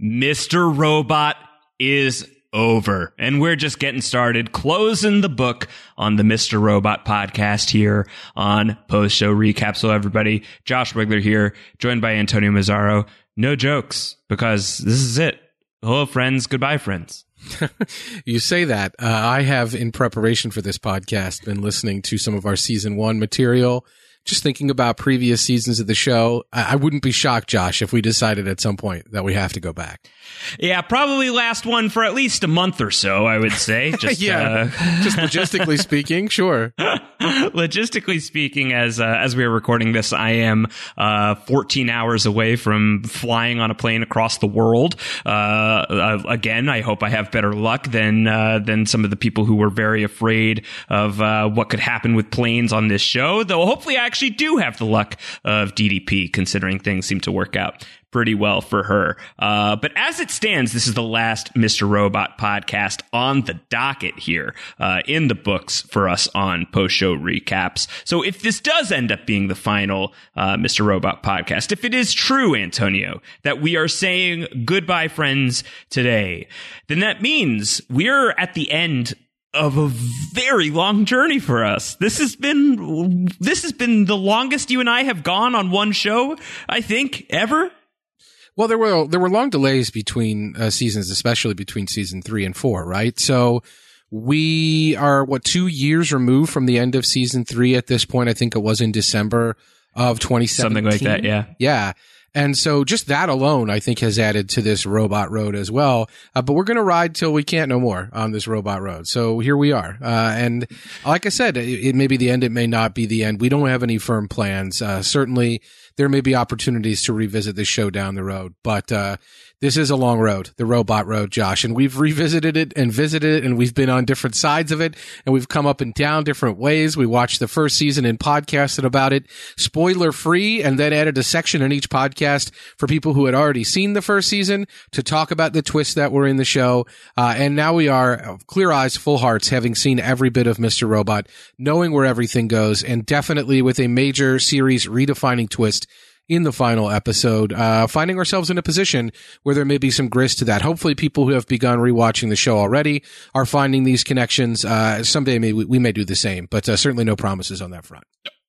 Mr. Robot is over. And we're just getting started, closing the book on the Mr. Robot podcast here on post show recap. So everybody, Josh Wigler here, joined by Antonio Mazzaro. No jokes because this is it. Hello, friends. Goodbye, friends. you say that. Uh, I have, in preparation for this podcast, been listening to some of our season one material just thinking about previous seasons of the show, I, I wouldn't be shocked, Josh, if we decided at some point that we have to go back. Yeah, probably last one for at least a month or so, I would say. Just, yeah, uh, just logistically speaking, sure. logistically speaking, as uh, as we are recording this, I am uh, 14 hours away from flying on a plane across the world. Uh, uh, again, I hope I have better luck than uh, than some of the people who were very afraid of what could happen with planes on this show. Though hopefully, I actually do have the luck of DDP, considering things seem to work out pretty well for her. Uh, but as it stands, this is the last Mr. Robot podcast on the docket here uh, in the books for us on post show recaps. So if this does end up being the final uh, Mr. Robot podcast, if it is true, Antonio, that we are saying goodbye, friends, today, then that means we're at the end of a very long journey for us. This has been this has been the longest you and I have gone on one show, I think, ever. Well, there were there were long delays between uh, seasons, especially between season three and four, right? So we are what two years removed from the end of season three at this point. I think it was in December of 2017. Something like that, yeah. Yeah. And so just that alone, I think has added to this robot road as well. Uh, but we're going to ride till we can't no more on this robot road. So here we are. Uh, and like I said, it, it, may be the end. It may not be the end. We don't have any firm plans. Uh, certainly there may be opportunities to revisit this show down the road, but, uh, this is a long road, the robot road, Josh, and we've revisited it and visited it and we've been on different sides of it and we've come up and down different ways. We watched the first season and podcasted about it spoiler free and then added a section in each podcast for people who had already seen the first season to talk about the twists that were in the show. Uh, and now we are clear eyes, full hearts, having seen every bit of Mr. Robot, knowing where everything goes and definitely with a major series redefining twist in the final episode, uh, finding ourselves in a position where there may be some grist to that. Hopefully, people who have begun rewatching the show already are finding these connections. Uh, someday, may, we may do the same, but uh, certainly no promises on that front.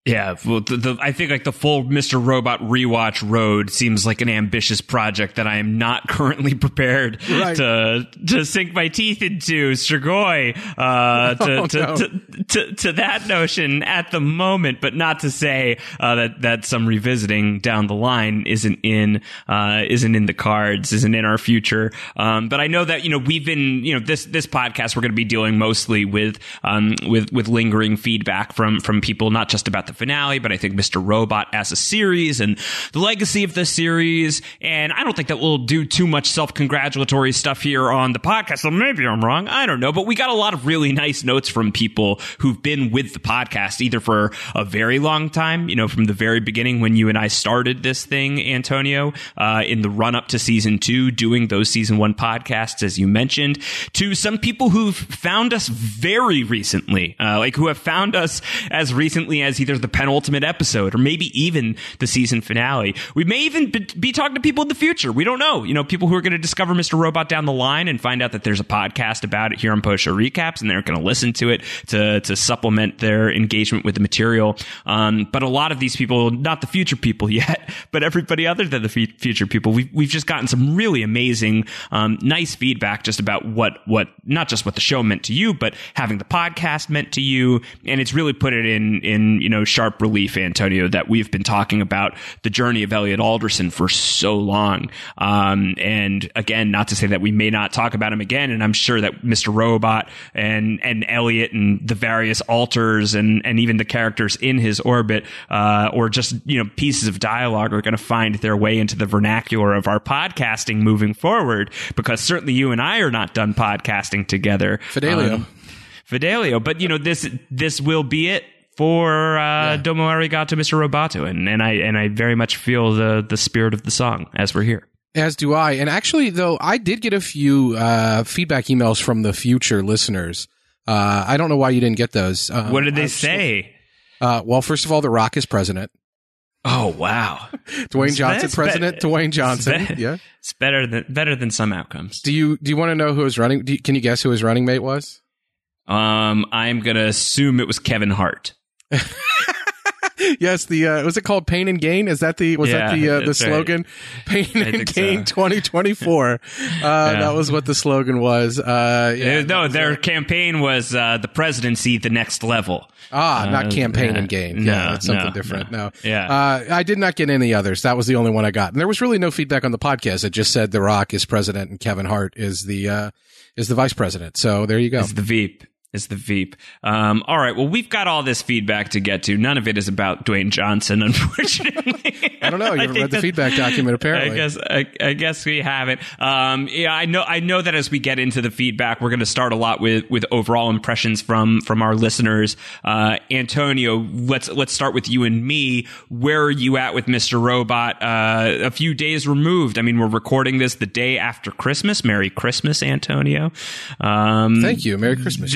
Yeah, well, the, the, I think like the full Mr. Robot rewatch road seems like an ambitious project that I am not currently prepared right. to to sink my teeth into. Strigoi, uh, to, oh, to, no. to, to, to, that notion at the moment, but not to say uh, that that some revisiting down the line isn't in uh, isn't in the cards, isn't in our future. Um, but I know that you know we've been you know this this podcast we're going to be dealing mostly with um, with with lingering feedback from from people, not just about the finale, but I think Mr. Robot as a series and the legacy of the series. And I don't think that we'll do too much self congratulatory stuff here on the podcast. So maybe I'm wrong. I don't know. But we got a lot of really nice notes from people who've been with the podcast either for a very long time, you know, from the very beginning when you and I started this thing, Antonio, uh, in the run up to season two, doing those season one podcasts, as you mentioned, to some people who've found us very recently, uh, like who have found us as recently as either the the penultimate episode or maybe even the season finale. We may even be talking to people in the future. We don't know. You know, people who are going to discover Mr. Robot down the line and find out that there's a podcast about it here on Post Show Recaps and they're going to listen to it to, to supplement their engagement with the material. Um, but a lot of these people, not the future people yet, but everybody other than the future people, we've, we've just gotten some really amazing, um, nice feedback just about what, what, not just what the show meant to you, but having the podcast meant to you. And it's really put it in, in, you know, sharp relief, Antonio, that we've been talking about the journey of Elliot Alderson for so long. Um, and again, not to say that we may not talk about him again. And I'm sure that Mr. Robot and, and Elliot and the various alters and, and even the characters in his orbit, uh, or just, you know, pieces of dialogue are going to find their way into the vernacular of our podcasting moving forward because certainly you and I are not done podcasting together. Fidelio. Um, Fidelio. But you know, this this will be it for uh, yeah. Domo Arigato, Mr. Roboto, and and I and I very much feel the the spirit of the song as we're here. As do I. And actually, though, I did get a few uh, feedback emails from the future listeners. Uh, I don't know why you didn't get those. Uh, what did they say? Uh, well, first of all, The Rock is president. Oh wow, Dwayne Johnson, President Dwayne Johnson. yeah, it's better than better than some outcomes. Do you do you want to know who his running? You, can you guess who his running mate was? Um, I'm gonna assume it was Kevin Hart. yes, the uh, was it called Pain and Gain? Is that the was yeah, that the uh, the slogan? Right. Pain and Gain so. 2024. uh, yeah. That was what the slogan was. Uh, yeah, no, their campaign was uh, the presidency, the next level. Ah, not uh, campaign and gain. No, yeah, something no, different. No. no. Yeah. I did not get any others. That was the only one I got, and there was really no feedback on the podcast. It just said The Rock is president and Kevin Hart is the uh is the vice president. So there you go. Is the Veep is the Veep. Um, all right. Well, we've got all this feedback to get to. None of it is about Dwayne Johnson, unfortunately. I don't know. You haven't read the feedback document, apparently. I guess I, I guess we haven't. Um, yeah, I know. I know that as we get into the feedback, we're going to start a lot with with overall impressions from from our listeners. Uh, Antonio, let's let's start with you and me. Where are you at with Mr. Robot? Uh, a few days removed. I mean, we're recording this the day after Christmas. Merry Christmas, Antonio. Um, Thank you. Merry Christmas.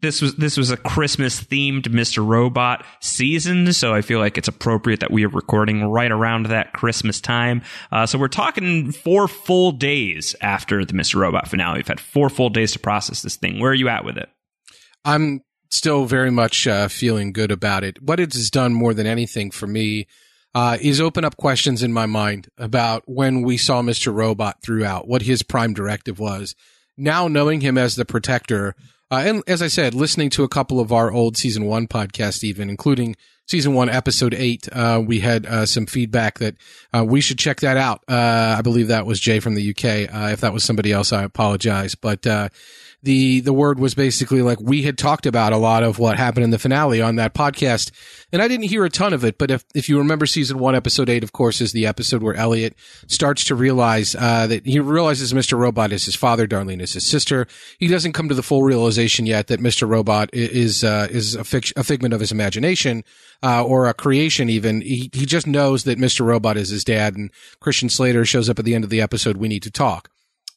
This, was this was a Christmas themed Mr. Robot season, so I feel like it's appropriate that we are recording right around that Christmas time. Uh, so we're talking four full days after the Mr. Robot finale. We've had four full days to process this thing. Where are you at with it? I'm still very much uh, feeling good about it. What it has done more than anything for me uh, is open up questions in my mind about when we saw Mr. Robot throughout, what his prime directive was. Now knowing him as the protector, uh, and as I said, listening to a couple of our old season one podcasts, even including season one, episode eight, uh, we had uh, some feedback that uh, we should check that out. Uh, I believe that was Jay from the UK. Uh, if that was somebody else, I apologize. But the the word was basically like we had talked about a lot of what happened in the finale on that podcast, and I didn't hear a ton of it. But if if you remember season one, episode eight, of course, is the episode where Elliot starts to realize uh, that he realizes Mr. Robot is his father, Darlene is his sister. He doesn't come to the full realization yet that Mr. Robot is uh, is a, a figment of his imagination. Uh, or a creation even. He, he just knows that Mr. Robot is his dad and Christian Slater shows up at the end of the episode. We need to talk.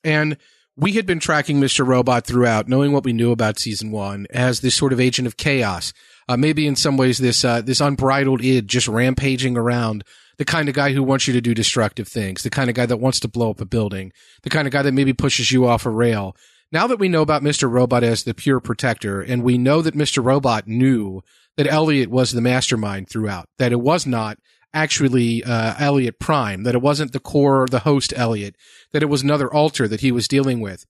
And we had been tracking Mr. Robot throughout, knowing what we knew about season one as this sort of agent of chaos. Uh, maybe in some ways this uh, this unbridled id just rampaging around, the kind of guy who wants you to do destructive things, the kind of guy that wants to blow up a building, the kind of guy that maybe pushes you off a rail. Now that we know about Mr. Robot as the pure protector, and we know that Mr. Robot knew that Elliot was the mastermind throughout, that it was not actually uh, Elliot Prime, that it wasn't the core, the host Elliot, that it was another alter that he was dealing with.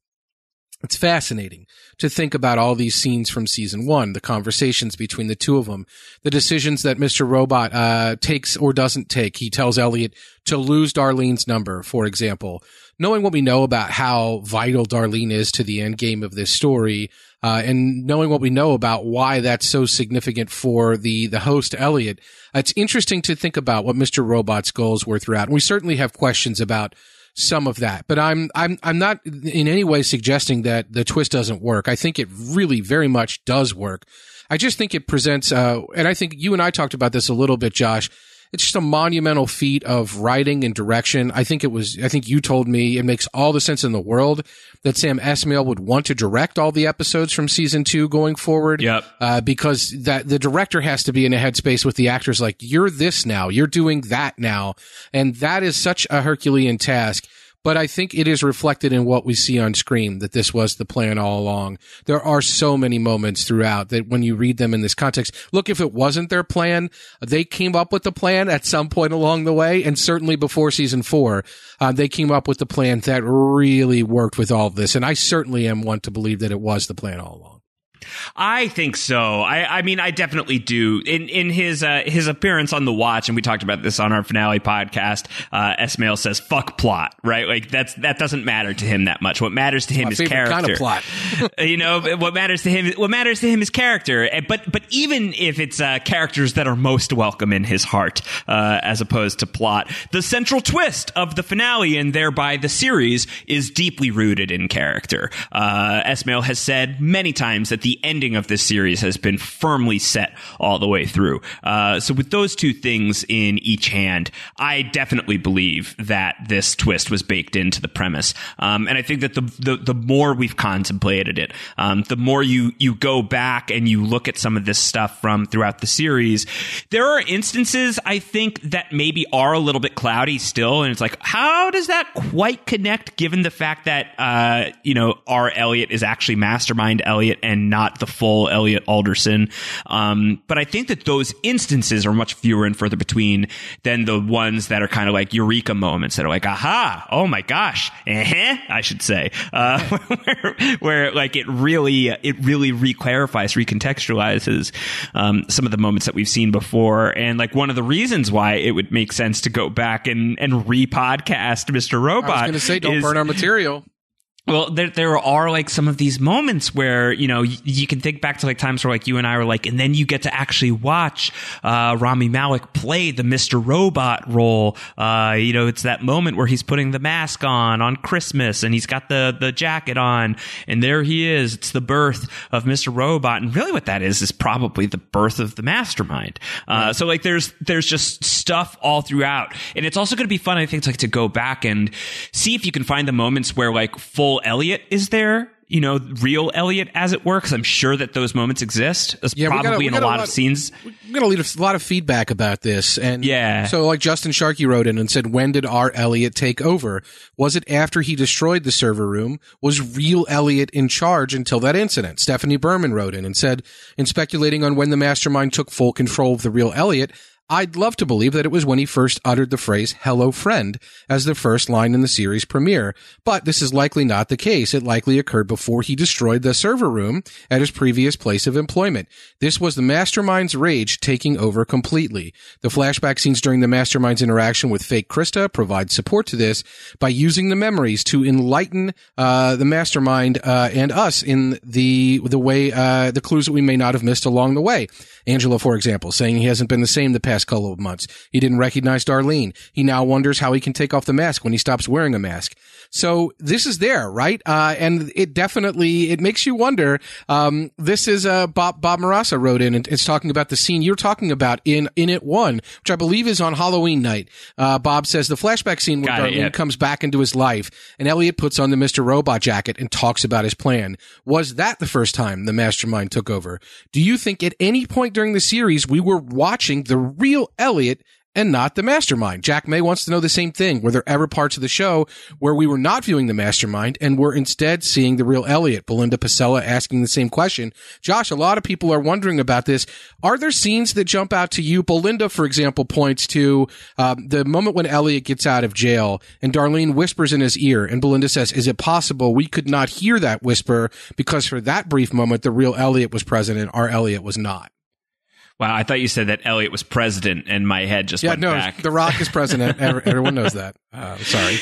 It's fascinating to think about all these scenes from season one, the conversations between the two of them, the decisions that Mr. Robot uh, takes or doesn't take. He tells Elliot to lose Darlene's number, for example. Knowing what we know about how vital Darlene is to the end game of this story, uh, and knowing what we know about why that's so significant for the the host Elliot, it's interesting to think about what Mr. Robot's goals were throughout. And we certainly have questions about some of that, but I'm I'm I'm not in any way suggesting that the twist doesn't work. I think it really very much does work. I just think it presents, uh, and I think you and I talked about this a little bit, Josh it's just a monumental feat of writing and direction. I think it was, I think you told me it makes all the sense in the world that Sam Esmail would want to direct all the episodes from season two going forward. Yep. Uh, because that the director has to be in a headspace with the actors like, you're this now, you're doing that now. And that is such a Herculean task but I think it is reflected in what we see on screen that this was the plan all along. There are so many moments throughout that when you read them in this context, look, if it wasn't their plan, they came up with the plan at some point along the way. And certainly before season four, uh, they came up with the plan that really worked with all of this. And I certainly am one to believe that it was the plan all along. I think so. I, I mean, I definitely do. In in his uh, his appearance on the Watch, and we talked about this on our finale podcast. Uh, Esmail says "fuck plot," right? Like that's that doesn't matter to him that much. What matters to him My is character. Kind of plot. you know, what matters to him. What matters to him is character. But but even if it's uh, characters that are most welcome in his heart, uh, as opposed to plot, the central twist of the finale and thereby the series is deeply rooted in character. Uh, Esmail has said many times that the the ending of this series has been firmly set all the way through. Uh, so with those two things in each hand, I definitely believe that this twist was baked into the premise. Um, and I think that the, the, the more we've contemplated it, um, the more you, you go back and you look at some of this stuff from throughout the series, there are instances I think that maybe are a little bit cloudy still. And it's like, how does that quite connect given the fact that, uh, you know, our Elliot is actually mastermind Elliot and not the full Elliot Alderson. Um, but I think that those instances are much fewer and further between than the ones that are kind of like eureka moments that are like, aha, oh my gosh, uh-huh, I should say, uh, where, where, like it really, it really reclarifies, recontextualizes, um, some of the moments that we've seen before. And like one of the reasons why it would make sense to go back and, and re-podcast Mr. Robot. I was going to say, don't is, burn our material. Well, there there are like some of these moments where you know y- you can think back to like times where like you and I were like, and then you get to actually watch uh, Rami Malek play the Mister Robot role. Uh, you know, it's that moment where he's putting the mask on on Christmas, and he's got the the jacket on, and there he is. It's the birth of Mister Robot, and really what that is is probably the birth of the Mastermind. Uh, So like, there's there's just stuff all throughout, and it's also going to be fun. I think to like to go back and see if you can find the moments where like full Elliot is there you know, real Elliot as it works. I'm sure that those moments exist. It's Yeah, we got probably we in a got a lot, lot- of scenes. I'm going to leave a lot of feedback about this. And Yeah. so like Justin Sharkey wrote in and said, when did our Elliot take over? Was it after he destroyed the server room? Was real Elliot in charge until that incident? Stephanie Berman wrote in and said, in speculating on when the mastermind took full control of the real Elliot, I'd love to believe that it was when he first uttered the phrase hello friend as the first line in the series premiere. But this is likely not the case. It likely occurred before he destroyed the server room at his previous place of employment. This was the mastermind's rage taking over completely. The flashback scenes during the mastermind's interaction with fake Krista provide support to this by using the memories to enlighten uh, the mastermind uh, and us in the the way uh, the clues that we may not have missed along the way. Angela, for example, saying he hasn't been the same the past couple of months. He didn't recognize Darlene. He now wonders how he can take off the mask when he stops wearing a mask. So this is there, right? Uh, and it definitely, it makes you wonder. Um, this is, uh, Bob, Bob Marassa wrote in and it's talking about the scene you're talking about in, in it one, which I believe is on Halloween night. Uh, Bob says the flashback scene where Darlene comes back into his life and Elliot puts on the Mr. Robot jacket and talks about his plan. Was that the first time the mastermind took over? Do you think at any point during the series we were watching the real Elliot and not the mastermind. Jack May wants to know the same thing. Were there ever parts of the show where we were not viewing the mastermind and were instead seeing the real Elliot? Belinda Pasella asking the same question. Josh, a lot of people are wondering about this. Are there scenes that jump out to you? Belinda, for example, points to um, the moment when Elliot gets out of jail and Darlene whispers in his ear, and Belinda says, "Is it possible we could not hear that whisper because for that brief moment the real Elliot was present and our Elliot was not?" Wow, I thought you said that Elliot was president, and my head just Yeah, went no, back. The Rock is president. Everyone knows that. Uh, sorry.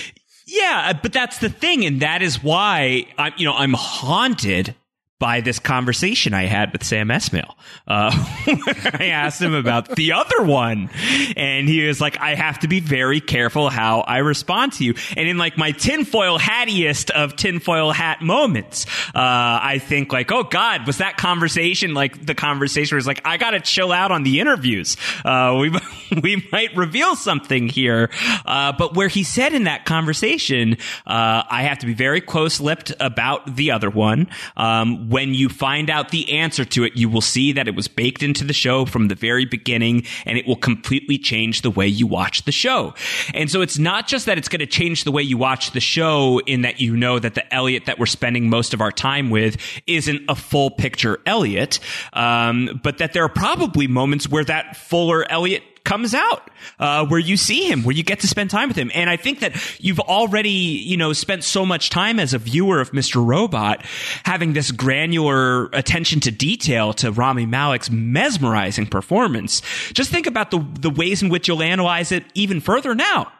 Yeah, but that's the thing, and that is why I'm, you know, I'm haunted by this conversation I had with Sam Esmail. Uh, I asked him about the other one, and he was like, "I have to be very careful how I respond to you." And in like my tinfoil hattiest of tinfoil hat moments, uh, I think like, "Oh God, was that conversation like the conversation was like, I got to chill out on the interviews. Uh, we we might reveal something here." Uh, but where he said in that conversation, uh, I have to be very close-lipped about the other one. Um, when you find out the answer to it, you will see that it was baked into the show from the very beginning, and it will completely change the way you watch the show. And so it's not just that it's going to change the way you watch the show in that you know that the Elliot that we're spending most of our time with isn't a full picture Elliot, um, but that there are probably moments where that fuller Elliot comes out uh, where you see him where you get to spend time with him and i think that you've already you know spent so much time as a viewer of mr robot having this granular attention to detail to rami malek's mesmerizing performance just think about the the ways in which you'll analyze it even further now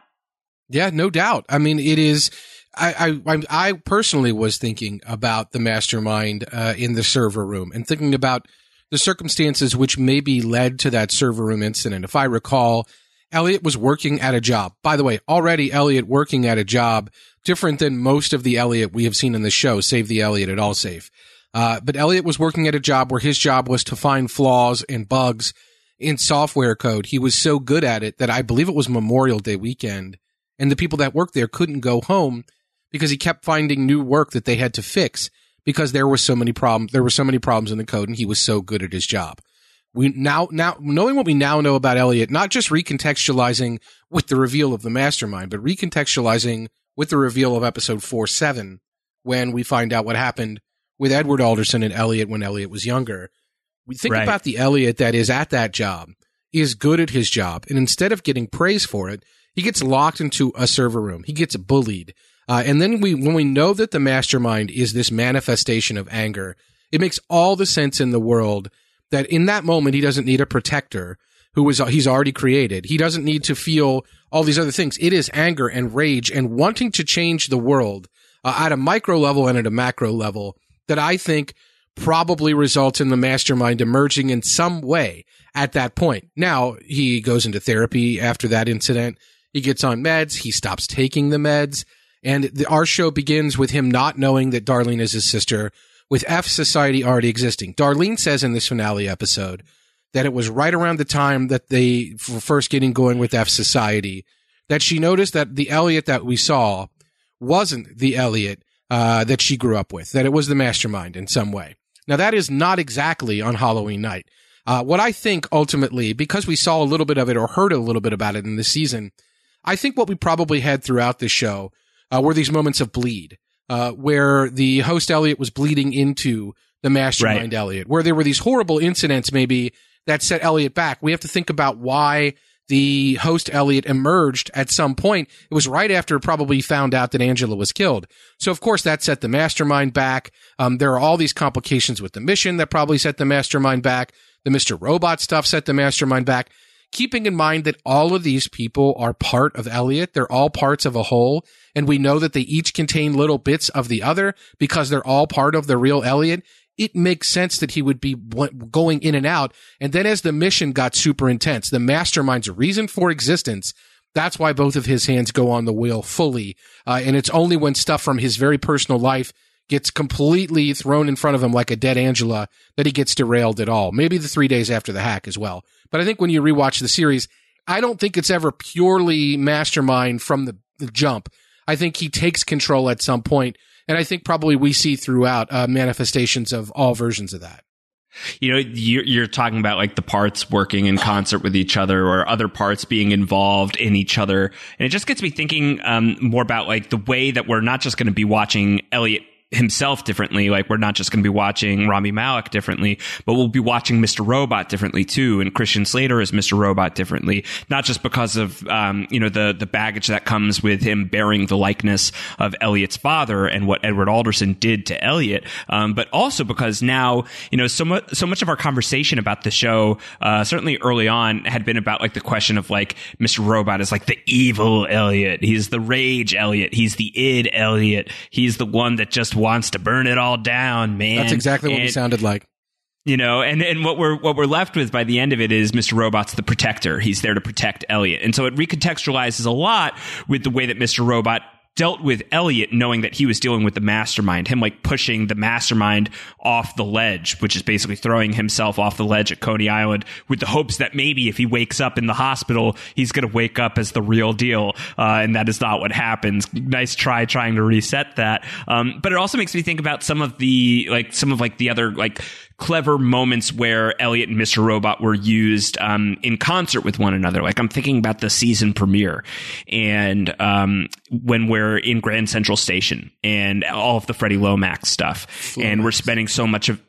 Yeah, no doubt. I mean, it is. I, I, I personally was thinking about the mastermind uh, in the server room and thinking about the circumstances which maybe led to that server room incident. If I recall, Elliot was working at a job. By the way, already Elliot working at a job different than most of the Elliot we have seen in the show, save the Elliot at Allsafe. Uh, but Elliot was working at a job where his job was to find flaws and bugs in software code. He was so good at it that I believe it was Memorial Day weekend and the people that worked there couldn't go home because he kept finding new work that they had to fix because there were so many problems. There were so many problems in the code and he was so good at his job. We now, now, knowing what we now know about Elliot, not just recontextualizing with the reveal of the mastermind, but recontextualizing with the reveal of episode four, seven, when we find out what happened with Edward Alderson and Elliot when Elliot was younger. We think right. about the Elliot that is at that job, is good at his job, and instead of getting praise for it, he gets locked into a server room. He gets bullied. Uh, and then we, when we know that the mastermind is this manifestation of anger, it makes all the sense in the world that in that moment he doesn't need a protector who is he's already created. He doesn't need to feel all these other things. It is anger and rage and wanting to change the world uh, at a micro level and at a macro level that I think probably results in the mastermind emerging in some way at that point. Now he goes into therapy after that incident. He gets on meds. He stops taking the meds. And the, our show begins with him not knowing that Darlene is his sister, with F Society already existing. Darlene says in this finale episode that it was right around the time that they were first getting going with F Society that she noticed that the Elliot that we saw wasn't the Elliot uh, that she grew up with, that it was the mastermind in some way. Now, that is not exactly on Halloween night. Uh, what I think ultimately, because we saw a little bit of it or heard a little bit about it in the season, I think what we probably had throughout the show uh, were these moments of bleed, uh, where the host Elliot was bleeding into the mastermind right. Elliot, where there were these horrible incidents maybe that set Elliot back. We have to think about why the host Elliot emerged at some point. It was right after probably found out that Angela was killed. So of course that set the mastermind back. Um, there are all these complications with the mission that probably set the mastermind back. The Mr. Robot stuff set the mastermind back keeping in mind that all of these people are part of Elliot. They're all parts of a whole. And we know that they each contain little bits of the other because they're all part of the real Elliot. It makes sense that he would be going in and out. And then as the mission got super intense, the mastermind's reason for existence, that's why both of his hands go on the wheel fully. Uh, and it's only when stuff from his very personal life gets completely thrown in front of him like a dead Angela that he gets derailed at all. Maybe the three days after the hack as well. But I think when you rewatch the series, I don't think it's ever purely mastermind from the, the jump. I think he takes control at some point, and I think probably we see throughout uh, manifestations of all versions of that. You know, you're, talking about like the parts working in concert with each other or other parts being involved in each other. And it just gets me thinking um, more about like the way that we're not just going to be watching Elliot himself differently. Like we're not just going to be watching Rami Malek differently, but we'll be watching Mr. Robot differently too. And Christian Slater as Mr. Robot differently, not just because of, um, you know, the, the baggage that comes with him bearing the likeness of Elliot's father and what Edward Alderson did to Elliot. Um, but also because now, you know, so much, so much of our conversation about the show, uh, certainly early on had been about like the question of like Mr. Robot is like the evil Elliot. He's the rage Elliot. He's the id Elliot. He's the one that just wants to burn it all down, man. That's exactly what and, he sounded like. You know, and, and what we're what we're left with by the end of it is Mr. Robot's the protector. He's there to protect Elliot. And so it recontextualizes a lot with the way that Mr. Robot dealt with Elliot knowing that he was dealing with the mastermind, him like pushing the mastermind off the ledge, which is basically throwing himself off the ledge at Coney Island with the hopes that maybe if he wakes up in the hospital, he's going to wake up as the real deal. Uh, and that is not what happens. Nice try trying to reset that. Um, but it also makes me think about some of the, like, some of like the other, like, clever moments where Elliot and Mr. Robot were used um, in concert with one another. Like I'm thinking about the season premiere and um, when we're in Grand Central Station and all of the Freddy Lomax stuff, Lomax. and we're spending so much of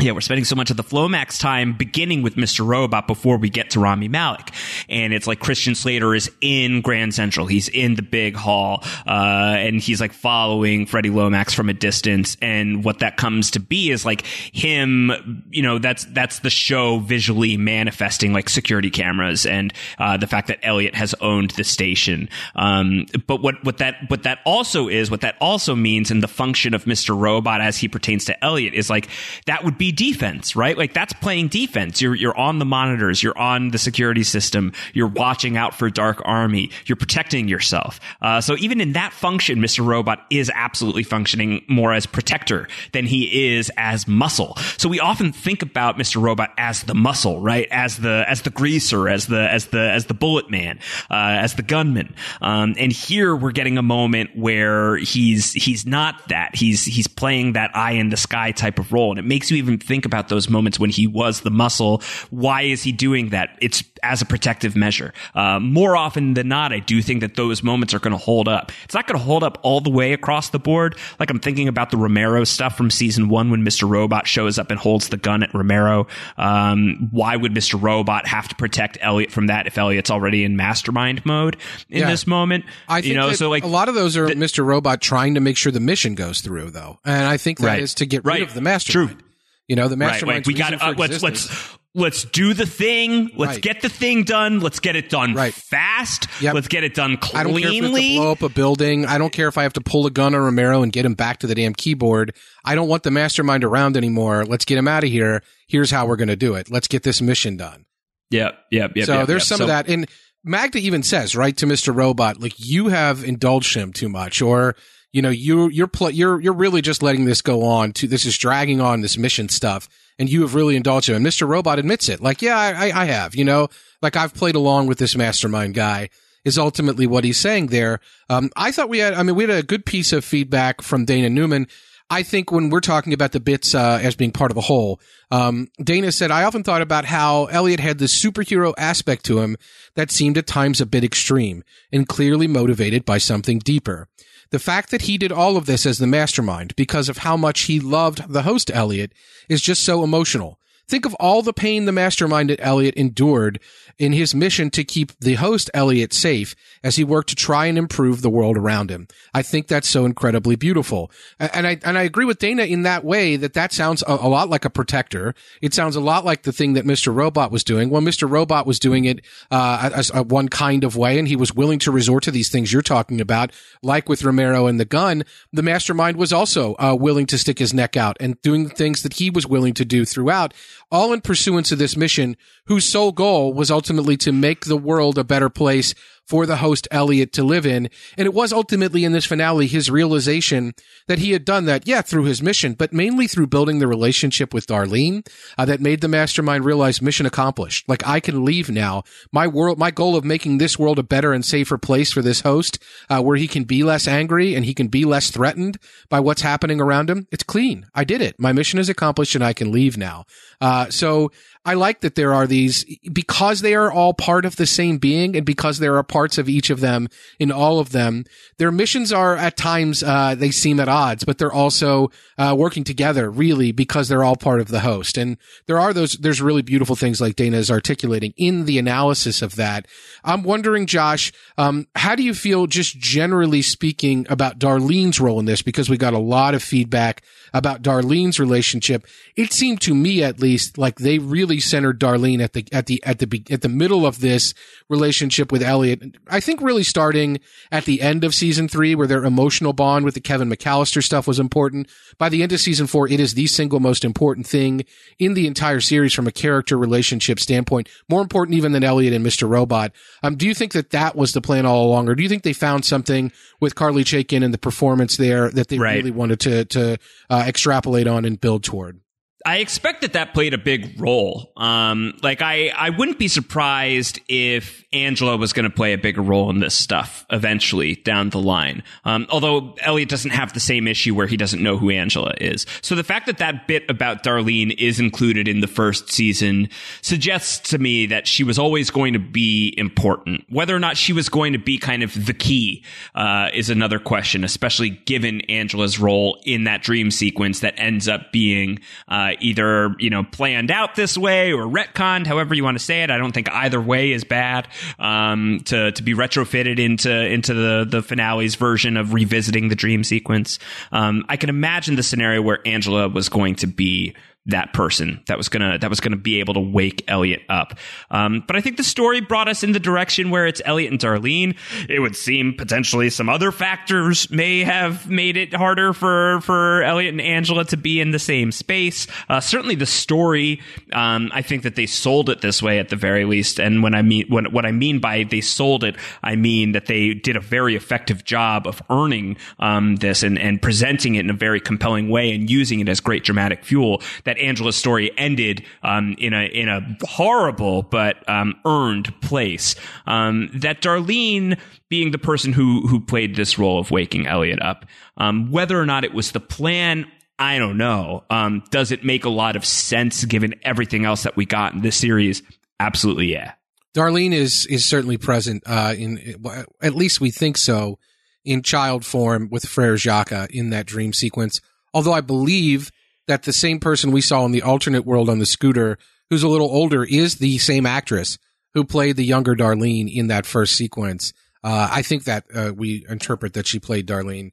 yeah, we're spending so much of the Flomax time beginning with Mr. Robot before we get to Rami Malek. And it's like Christian Slater is in Grand Central. He's in the big hall, uh, and he's like following Freddy Lomax from a distance. And what that comes to be is like him, you know, that's, that's the show visually manifesting like security cameras and, uh, the fact that Elliot has owned the station. Um, but what, what that, what that also is, what that also means in the function of Mr. Robot as he pertains to Elliot is like, that would be defense, right? Like that's playing defense. You're you're on the monitors, you're on the security system, you're watching out for Dark Army, you're protecting yourself. Uh, so even in that function, Mr. Robot is absolutely functioning more as protector than he is as muscle. So we often think about Mr. Robot as the muscle, right? As the as the greaser, as the as the as the bullet man, uh, as the gunman. Um, and here we're getting a moment where he's he's not that. He's he's playing that eye in the sky type of role, and it makes you even think about those moments when he was the muscle. Why is he doing that? It's as a protective measure. Uh, more often than not, I do think that those moments are going to hold up. It's not going to hold up all the way across the board. Like I'm thinking about the Romero stuff from season one when Mr. Robot shows up and holds the gun at Romero. Um, why would Mr. Robot have to protect Elliot from that if Elliot's already in mastermind mode in yeah. this moment? I think you know, so like a lot of those are the, Mr. Robot trying to make sure the mission goes through, though, and I think that right, is to get rid right, of the mastermind. True. You know, the mastermind. Right, like we got uh, let's let's let's do the thing. Let's right. get the thing done. Let's get it done right. fast. Yep. Let's get it done cleanly. I don't care if I have to blow up a building. I don't care if I have to pull a gun on Romero and get him back to the damn keyboard. I don't want the mastermind around anymore. Let's get him out of here. Here's how we're going to do it. Let's get this mission done. Yep, yep, yep. So yep, there's yep. some so, of that. And Magda even says, right, to Mr. Robot, like, you have indulged him too much or you know, you you're pl- you're you're really just letting this go on. To this is dragging on this mission stuff, and you have really indulged him. And Mr. Robot admits it. Like, yeah, I, I have. You know, like I've played along with this mastermind guy. Is ultimately what he's saying there. Um, I thought we had. I mean, we had a good piece of feedback from Dana Newman. I think when we're talking about the bits uh, as being part of a whole, um, Dana said, I often thought about how Elliot had this superhero aspect to him that seemed at times a bit extreme and clearly motivated by something deeper. The fact that he did all of this as the mastermind because of how much he loved the host Elliot is just so emotional. Think of all the pain the mastermind at Elliot endured in his mission to keep the host Elliot safe as he worked to try and improve the world around him. I think that's so incredibly beautiful. And I, and I agree with Dana in that way that that sounds a, a lot like a protector. It sounds a lot like the thing that Mr. Robot was doing. Well, Mr. Robot was doing it, uh, as a one kind of way and he was willing to resort to these things you're talking about, like with Romero and the gun. The mastermind was also, uh, willing to stick his neck out and doing things that he was willing to do throughout all in pursuance of this mission, whose sole goal was ultimately to make the world a better place for the host Elliot to live in. And it was ultimately in this finale his realization that he had done that, yeah, through his mission, but mainly through building the relationship with Darlene uh, that made the mastermind realize mission accomplished. Like I can leave now. My world, my goal of making this world a better and safer place for this host, uh, where he can be less angry and he can be less threatened by what's happening around him. It's clean. I did it. My mission is accomplished and I can leave now. Uh, so I like that there are these because they are all part of the same being and because there are parts of each of them in all of them. Their missions are at times, uh, they seem at odds, but they're also, uh, working together really because they're all part of the host. And there are those, there's really beautiful things like Dana is articulating in the analysis of that. I'm wondering, Josh, um, how do you feel just generally speaking about Darlene's role in this? Because we got a lot of feedback about Darlene's relationship. It seemed to me at least like they really centered Darlene at the at the at the at the middle of this relationship with Elliot. I think really starting at the end of season 3 where their emotional bond with the Kevin McAllister stuff was important. By the end of season 4 it is the single most important thing in the entire series from a character relationship standpoint, more important even than Elliot and Mr. Robot. Um do you think that that was the plan all along or do you think they found something with Carly Chaikin and the performance there that they right. really wanted to to uh, extrapolate on and build toward. I expect that that played a big role. Um, like I, I wouldn't be surprised if Angela was going to play a bigger role in this stuff eventually down the line. Um, although Elliot doesn't have the same issue where he doesn't know who Angela is. So the fact that that bit about Darlene is included in the first season suggests to me that she was always going to be important. Whether or not she was going to be kind of the key, uh, is another question, especially given Angela's role in that dream sequence that ends up being, uh, either you know planned out this way or retconned, however you want to say it. I don't think either way is bad. Um, to to be retrofitted into into the the finale's version of revisiting the dream sequence. Um, I can imagine the scenario where Angela was going to be that person that was gonna that was gonna be able to wake Elliot up. Um, but I think the story brought us in the direction where it's Elliot and Darlene. It would seem potentially some other factors may have made it harder for for Elliot and Angela to be in the same space. Uh, certainly, the story. Um, I think that they sold it this way at the very least. And when I mean when what I mean by they sold it, I mean that they did a very effective job of earning um, this and and presenting it in a very compelling way and using it as great dramatic fuel. That Angela's story ended um, in a in a horrible but um, earned place. Um, that Darlene being the person who who played this role of waking Elliot up, um, whether or not it was the plan. I don't know. Um, does it make a lot of sense given everything else that we got in this series? Absolutely, yeah. Darlene is is certainly present uh, in at least we think so in child form with Frere Jacques in that dream sequence. Although I believe that the same person we saw in the alternate world on the scooter, who's a little older, is the same actress who played the younger Darlene in that first sequence. Uh, I think that uh, we interpret that she played Darlene.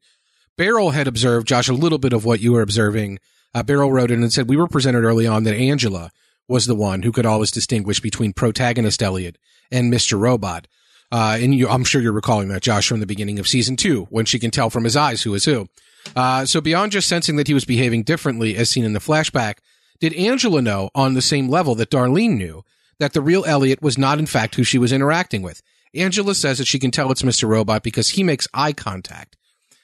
Beryl had observed, Josh, a little bit of what you were observing. Uh, Beryl wrote in and said, We were presented early on that Angela was the one who could always distinguish between protagonist Elliot and Mr. Robot. Uh, and you, I'm sure you're recalling that, Josh, from the beginning of season two, when she can tell from his eyes who is who. Uh, so beyond just sensing that he was behaving differently as seen in the flashback, did Angela know on the same level that Darlene knew that the real Elliot was not in fact who she was interacting with? Angela says that she can tell it's Mr. Robot because he makes eye contact.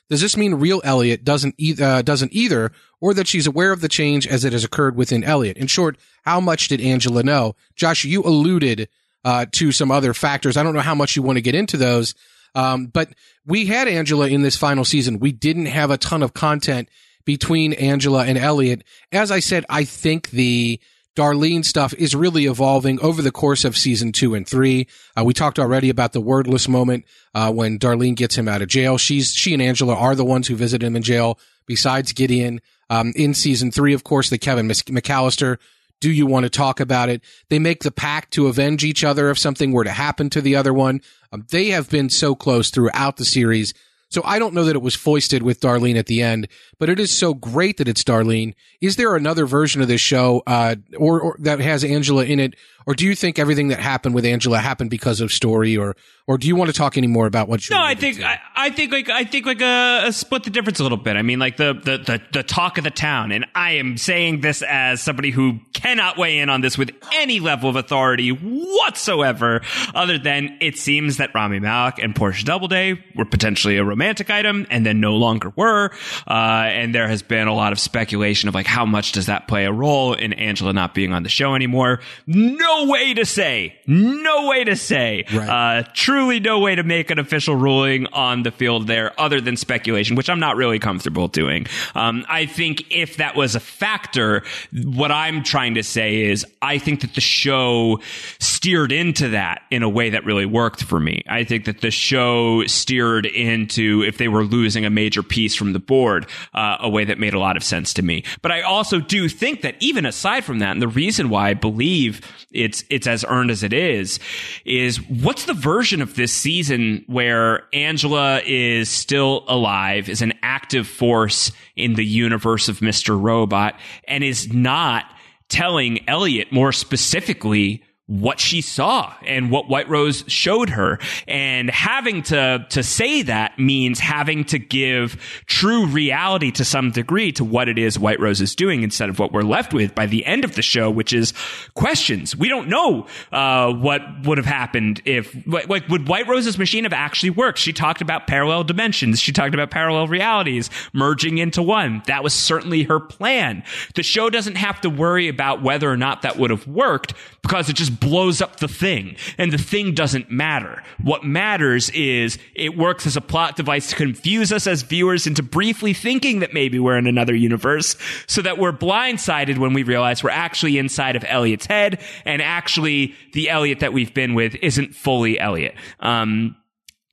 Does this mean real Elliot doesn't e- uh, doesn't either, or that she's aware of the change as it has occurred within Elliot? In short, how much did Angela know? Josh, you alluded uh, to some other factors. I don't know how much you want to get into those, um, but we had Angela in this final season. We didn't have a ton of content between Angela and Elliot. As I said, I think the Darlene stuff is really evolving over the course of season two and three. Uh, we talked already about the wordless moment uh, when Darlene gets him out of jail. She's she and Angela are the ones who visit him in jail. Besides Gideon, um, in season three, of course, the Kevin McAllister. Do you want to talk about it? They make the pact to avenge each other if something were to happen to the other one. Um, they have been so close throughout the series. So I don't know that it was foisted with Darlene at the end, but it is so great that it's Darlene. Is there another version of this show, uh, or, or that has Angela in it or do you think everything that happened with Angela happened because of story, or or do you want to talk any more about what? No, I think I, I, think like I think like a, a, split the difference a little bit. I mean, like the, the the the talk of the town, and I am saying this as somebody who cannot weigh in on this with any level of authority whatsoever, other than it seems that Rami Malek and Portia Doubleday were potentially a romantic item, and then no longer were, uh, and there has been a lot of speculation of like how much does that play a role in Angela not being on the show anymore. No no way to say, no way to say, right. uh, truly no way to make an official ruling on the field there other than speculation, which I'm not really comfortable doing. Um, I think if that was a factor, what I'm trying to say is I think that the show steered into that in a way that really worked for me. I think that the show steered into if they were losing a major piece from the board, uh, a way that made a lot of sense to me. But I also do think that even aside from that, and the reason why I believe it's it's as earned as it is is what's the version of this season where Angela is still alive is an active force in the universe of Mr. Robot and is not telling Elliot more specifically what she saw and what White Rose showed her. And having to, to say that means having to give true reality to some degree to what it is White Rose is doing instead of what we're left with by the end of the show, which is questions. We don't know, uh, what would have happened if, like, would White Rose's machine have actually worked? She talked about parallel dimensions. She talked about parallel realities merging into one. That was certainly her plan. The show doesn't have to worry about whether or not that would have worked because it just blows up the thing and the thing doesn't matter. What matters is it works as a plot device to confuse us as viewers into briefly thinking that maybe we're in another universe so that we're blindsided when we realize we're actually inside of Elliot's head and actually the Elliot that we've been with isn't fully Elliot. Um,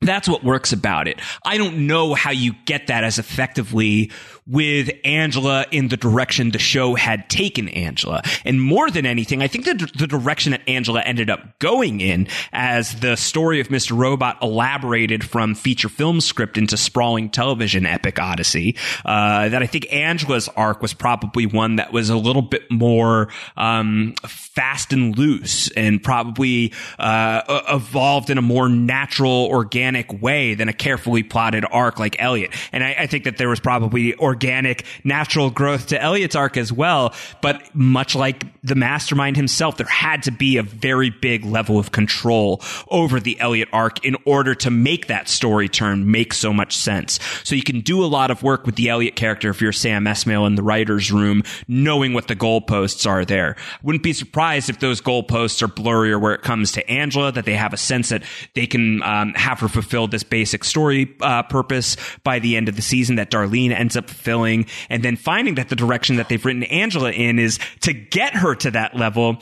That's what works about it. I don't know how you get that as effectively with Angela in the direction the show had taken Angela. And more than anything, I think that the direction that Angela ended up going in as the story of Mr. Robot elaborated from feature film script into sprawling television epic odyssey, uh, that I think Angela's arc was probably one that was a little bit more, um, fast and loose and probably, uh, evolved in a more natural, organic way than a carefully plotted arc like Elliot. And I, I think that there was probably organic, natural growth to Elliot's arc as well. But much like the mastermind himself, there had to be a very big level of control over the Elliot arc in order to make that story turn make so much sense. So you can do a lot of work with the Elliot character if you're Sam Esmail in the writer's room, knowing what the goalposts are there. Wouldn't be surprised if those goalposts are blurrier where it comes to Angela, that they have a sense that they can um, have her fulfill this basic story uh, purpose by the end of the season that Darlene ends up fulfilling, and then finding that the direction that they've written Angela in is to get her to that level.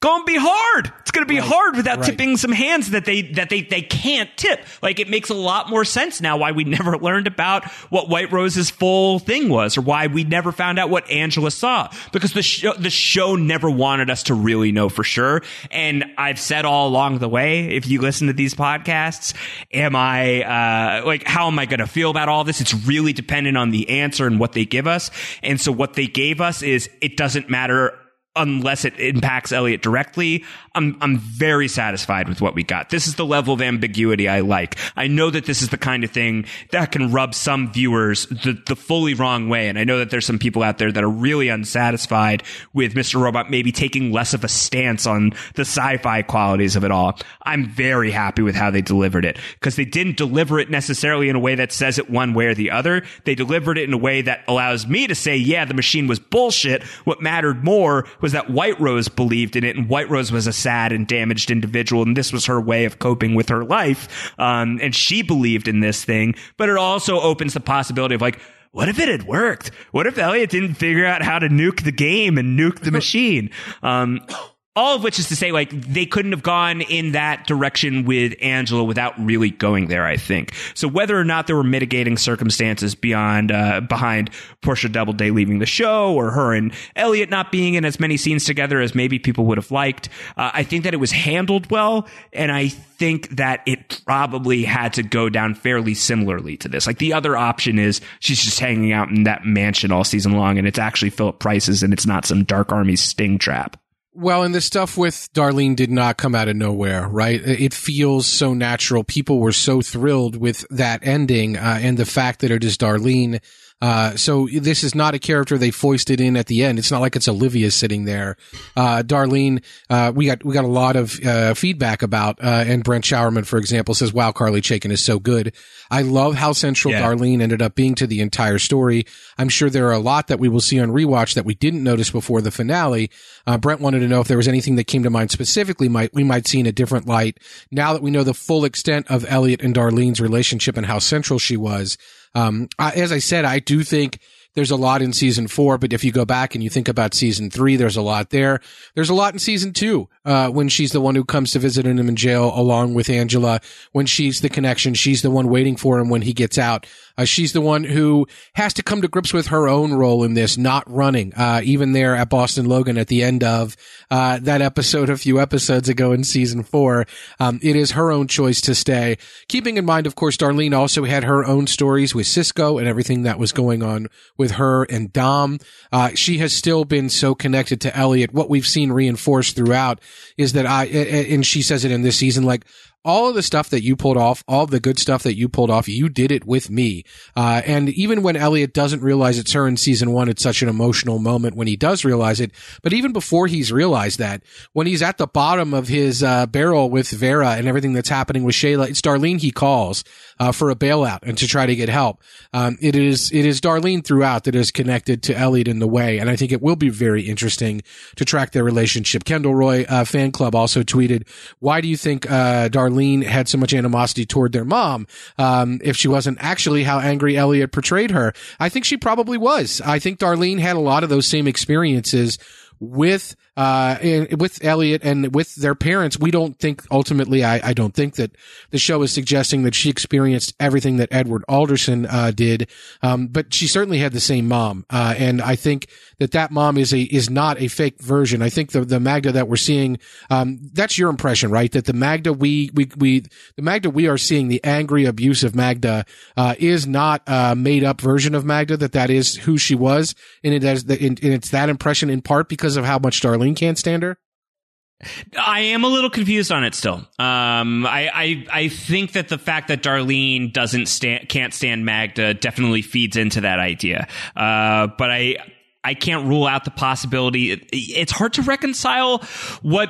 Gonna be hard. It's gonna be right. hard without right. tipping some hands that they that they they can't tip. Like it makes a lot more sense now why we never learned about what White Rose's full thing was, or why we never found out what Angela saw, because the show the show never wanted us to really know for sure. And I've said all along the way, if you listen to these podcasts, am I uh, like how am I going to feel about all this? It's really dependent on the answer and what they give us. And so what they gave us is it doesn't matter unless it impacts Elliot directly. I'm I'm very satisfied with what we got. This is the level of ambiguity I like. I know that this is the kind of thing that can rub some viewers the, the fully wrong way, and I know that there's some people out there that are really unsatisfied with Mr. Robot maybe taking less of a stance on the sci-fi qualities of it all. I'm very happy with how they delivered it because they didn't deliver it necessarily in a way that says it one way or the other. They delivered it in a way that allows me to say, yeah, the machine was bullshit. What mattered more was that White Rose believed in it, and White Rose was a sad and damaged individual, and this was her way of coping with her life. Um, and she believed in this thing, but it also opens the possibility of like, what if it had worked? What if Elliot didn't figure out how to nuke the game and nuke the machine? Um, all of which is to say, like, they couldn't have gone in that direction with Angela without really going there, I think. So whether or not there were mitigating circumstances beyond, uh, behind Portia Doubleday leaving the show or her and Elliot not being in as many scenes together as maybe people would have liked, uh, I think that it was handled well. And I think that it probably had to go down fairly similarly to this. Like the other option is she's just hanging out in that mansion all season long and it's actually Philip Price's and it's not some dark army sting trap. Well, and the stuff with Darlene did not come out of nowhere, right? It feels so natural. People were so thrilled with that ending uh, and the fact that it is Darlene uh, so this is not a character they foisted in at the end. It's not like it's Olivia sitting there. Uh, Darlene, uh, we got, we got a lot of, uh, feedback about, uh, and Brent Showerman, for example, says, wow, Carly Chaikin is so good. I love how central yeah. Darlene ended up being to the entire story. I'm sure there are a lot that we will see on rewatch that we didn't notice before the finale. Uh, Brent wanted to know if there was anything that came to mind specifically might, we might see in a different light now that we know the full extent of Elliot and Darlene's relationship and how central she was. Um, I, as I said, I do think there's a lot in season four, but if you go back and you think about season three, there's a lot there. There's a lot in season two, uh, when she's the one who comes to visit him in jail along with Angela, when she's the connection, she's the one waiting for him when he gets out. Uh, she's the one who has to come to grips with her own role in this, not running. Uh, even there at Boston Logan at the end of uh, that episode a few episodes ago in season four, um, it is her own choice to stay. Keeping in mind, of course, Darlene also had her own stories with Cisco and everything that was going on with her and Dom. Uh, she has still been so connected to Elliot. What we've seen reinforced throughout is that I, and she says it in this season, like all of the stuff that you pulled off, all the good stuff that you pulled off, you did it with me. Uh, and even when Elliot doesn't realize it's her in season one, it's such an emotional moment when he does realize it. But even before he's realized that, when he's at the bottom of his uh, barrel with Vera and everything that's happening with Shayla, it's Darlene he calls uh, for a bailout and to try to get help. Um, it is it is Darlene throughout that is connected to Elliot in the way, and I think it will be very interesting to track their relationship. Kendall Roy uh, fan club also tweeted, "Why do you think uh, Darlene?" Darlene had so much animosity toward their mom um, if she wasn't actually how angry Elliot portrayed her. I think she probably was. I think Darlene had a lot of those same experiences with uh, and with Elliot and with their parents, we don't think ultimately, I, I don't think that the show is suggesting that she experienced everything that Edward Alderson, uh, did. Um, but she certainly had the same mom. Uh, and I think that that mom is a, is not a fake version. I think the, the Magda that we're seeing, um, that's your impression, right? That the Magda we, we, we, the Magda we are seeing, the angry, abusive Magda, uh, is not a made up version of Magda, that that is who she was. And it has, and it's that impression in part because of how much Darlene can't stand her. I am a little confused on it still. Um, I, I, I think that the fact that Darlene doesn't stand, can't stand Magda definitely feeds into that idea. Uh, but I, I can't rule out the possibility. It, it's hard to reconcile what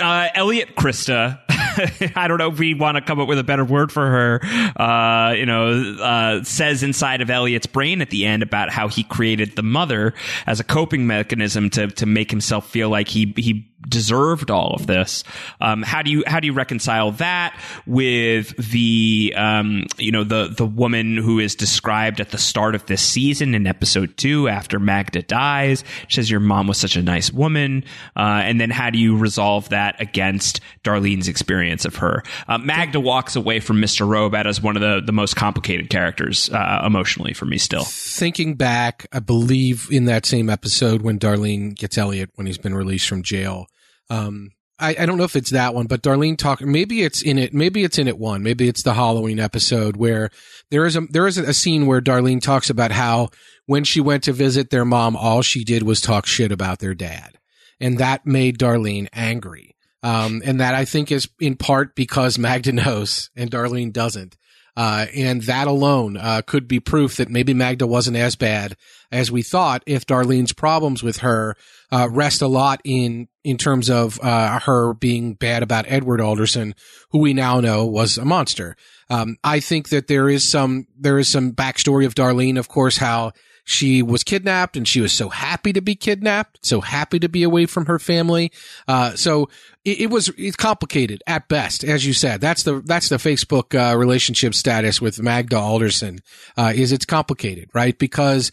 uh, Elliot Krista. I don't know if we want to come up with a better word for her. Uh, you know, uh, says inside of Elliot's brain at the end about how he created the mother as a coping mechanism to to make himself feel like he he deserved all of this. Um, how do you how do you reconcile that with the um, you know the the woman who is described at the start of this season in episode two after Magda dies? She says your mom was such a nice woman, uh, and then how do you resolve that against Darlene's experience of her? Uh, Magda walks away from Mr. Robot as one of the the most complicated characters uh, emotionally for me. Still thinking back, I believe in that same episode when Darlene gets Elliot when he's been released from jail um, I, I don't know if it's that one, but Darlene talk. Maybe it's in it. Maybe it's in it one. Maybe it's the Halloween episode where there is a there is a scene where Darlene talks about how when she went to visit their mom, all she did was talk shit about their dad, and that made Darlene angry. Um, and that I think is in part because Magda knows and Darlene doesn't. Uh, and that alone uh, could be proof that maybe Magda wasn't as bad as we thought if Darlene's problems with her uh, rest a lot in in terms of uh, her being bad about Edward Alderson, who we now know was a monster. Um, I think that there is some there is some backstory of Darlene, of course, how she was kidnapped and she was so happy to be kidnapped, so happy to be away from her family. Uh, so it, it, was it's complicated at best, as you said. That's the that's the Facebook uh, relationship status with Magda Alderson. Uh, is it's complicated, right? Because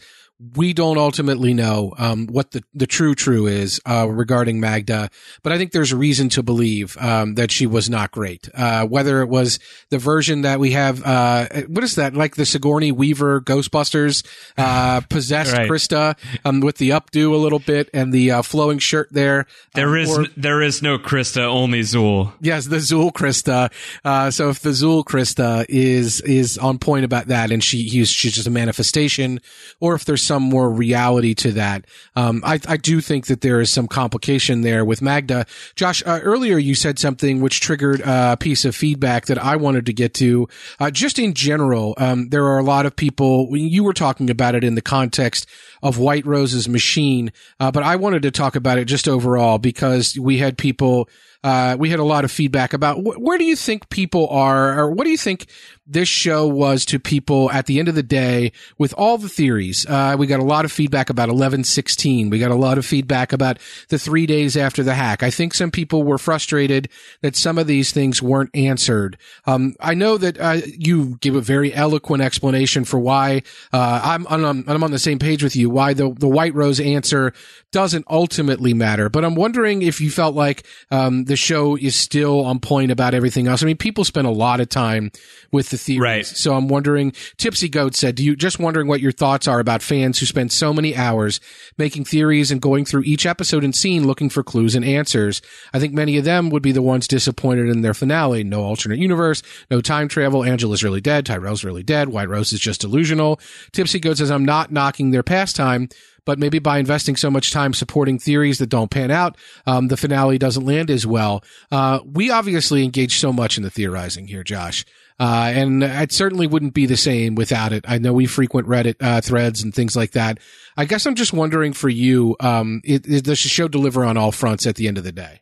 we don't ultimately know um, what the, the true true is uh, regarding Magda, but I think there's a reason to believe um, that she was not great. Uh, whether it was the version that we have, uh, what is that like the Sigourney Weaver Ghostbusters uh, possessed right. Krista um, with the updo a little bit and the uh, flowing shirt there. There um, is or, there is no Krista, only Zuul. Yes, the Zuul Krista. Uh, so if the Zuul Krista is is on point about that, and she he's she's just a manifestation, or if there's some more reality to that. Um, I, I do think that there is some complication there with Magda. Josh, uh, earlier you said something which triggered a piece of feedback that I wanted to get to. Uh, just in general, um, there are a lot of people, you were talking about it in the context of White Rose's machine, uh, but I wanted to talk about it just overall because we had people uh, we had a lot of feedback about wh- where do you think people are, or what do you think this show was to people at the end of the day with all the theories. Uh, we got a lot of feedback about 1116. We got a lot of feedback about the three days after the hack. I think some people were frustrated that some of these things weren't answered. Um, I know that uh, you give a very eloquent explanation for why uh, I'm, I'm, I'm on the same page with you. Why the the White Rose answer doesn't ultimately matter. But I'm wondering if you felt like um, the show is still on point about everything else. I mean, people spend a lot of time with the theories. Right. So I'm wondering, Tipsy Goat said, do you just wondering what your thoughts are about fans who spend so many hours making theories and going through each episode and scene looking for clues and answers? I think many of them would be the ones disappointed in their finale. No alternate universe, no time travel. Angela's really dead. Tyrell's really dead. White Rose is just delusional. Tipsy Goat says, I'm not knocking their pastime, but maybe by investing so much time supporting theories that don't pan out, um, the finale doesn't land as well. Uh, we obviously engage so much in the theorizing here, Josh. Uh, and it certainly wouldn't be the same without it. I know we frequent Reddit uh, threads and things like that. I guess I'm just wondering for you, um, it, it, does the show deliver on all fronts at the end of the day?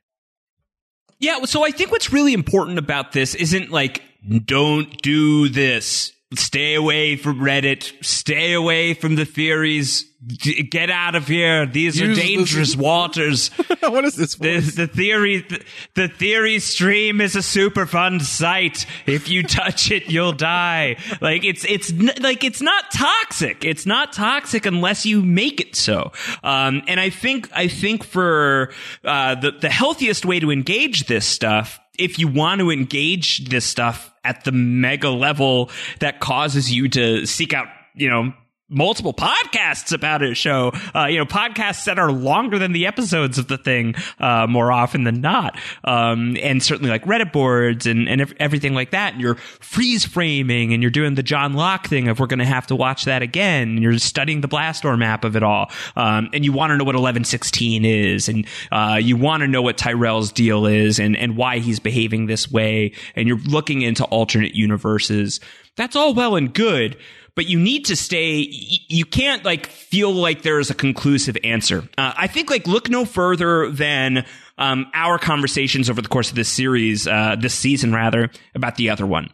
Yeah, so I think what's really important about this isn't like don't do this stay away from Reddit, stay away from the theories, get out of here. These Use are dangerous waters. what is this? The, the, theory, the, the, theory stream is a super fun site. If you touch it, you'll die. Like it's it's like it's not toxic. It's not toxic unless you make it so. Um, and I think I think for uh, the the healthiest way to engage this stuff if you want to engage this stuff at the mega level that causes you to seek out, you know, multiple podcasts about a show, uh, you know, podcasts that are longer than the episodes of the thing, uh, more often than not. Um, and certainly like Reddit boards and, and everything like that. And you're freeze framing and you're doing the John Locke thing of we're going to have to watch that again. And you're studying the blast door map of it all. Um, and you want to know what 1116 is and, uh, you want to know what Tyrell's deal is and, and why he's behaving this way. And you're looking into alternate universes. That's all well and good but you need to stay, you can't like feel like there's a conclusive answer. Uh, I think like look no further than, um, our conversations over the course of this series, uh, this season rather, about the other one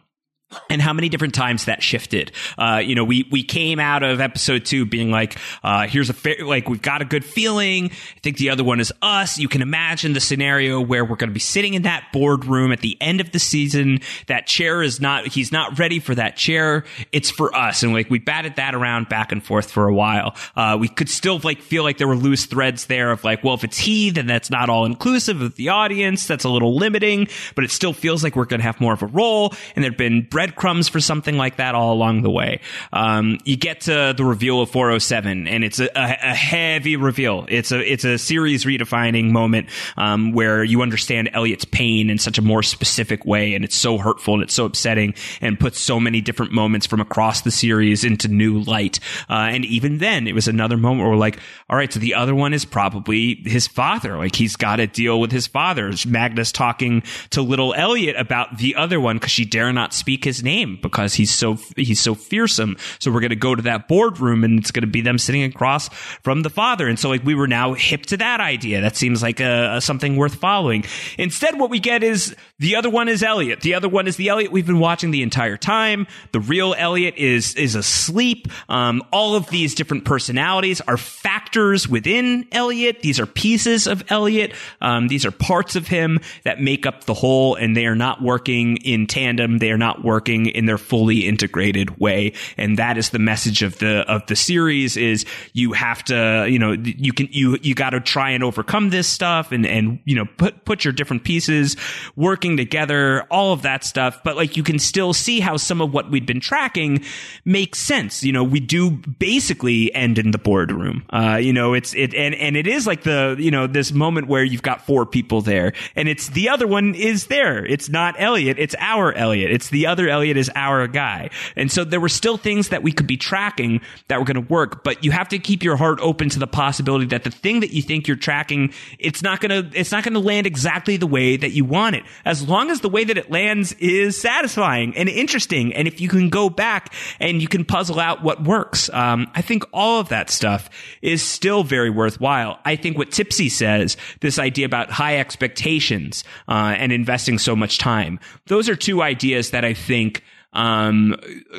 and how many different times that shifted. Uh, you know, we, we came out of episode two being like, uh, here's a fair, like, we've got a good feeling. I think the other one is us. You can imagine the scenario where we're going to be sitting in that boardroom at the end of the season. That chair is not, he's not ready for that chair. It's for us. And like, we batted that around back and forth for a while. Uh, we could still like feel like there were loose threads there of like, well, if it's he, then that's not all inclusive of the audience. That's a little limiting, but it still feels like we're going to have more of a role. And there'd been breadcrumbs for something like that all along the way. Um, you get to the reveal of 407, and it's a, a, heavy reveal. It's a it's a series redefining moment um, where you understand Elliot's pain in such a more specific way, and it's so hurtful and it's so upsetting, and puts so many different moments from across the series into new light. Uh, and even then, it was another moment where we're like, all right, so the other one is probably his father. Like he's got to deal with his father. Magda talking to little Elliot about the other one because she dare not speak his his name because he's so he's so fearsome. So we're going to go to that boardroom and it's going to be them sitting across from the father. And so like we were now hip to that idea. That seems like a, a something worth following. Instead, what we get is the other one is Elliot. The other one is the Elliot we've been watching the entire time. The real Elliot is is asleep. Um, all of these different personalities are factors within Elliot. These are pieces of Elliot. Um, these are parts of him that make up the whole, and they are not working in tandem. They are not working working in their fully integrated way. And that is the message of the, of the series is you have to, you know, you can, you, you got to try and overcome this stuff and, and, you know, put, put your different pieces working together, all of that stuff. But like you can still see how some of what we'd been tracking makes sense. You know, we do basically end in the boardroom. Uh, you know, it's, it, and, and it is like the, you know, this moment where you've got four people there and it's the other one is there. It's not Elliot. It's our Elliot. It's the other Elliot is our guy. And so there were still things that we could be tracking that were going to work, but you have to keep your heart open to the possibility that the thing that you think you're tracking, it's not going to, it's not going to land exactly the way that you want it. As long as the way that it lands is satisfying and interesting. And if you can go back and you can puzzle out what works, um, I think all of that stuff is still very worthwhile. I think what Tipsy says, this idea about high expectations, uh, and investing so much time, those are two ideas that I think think um,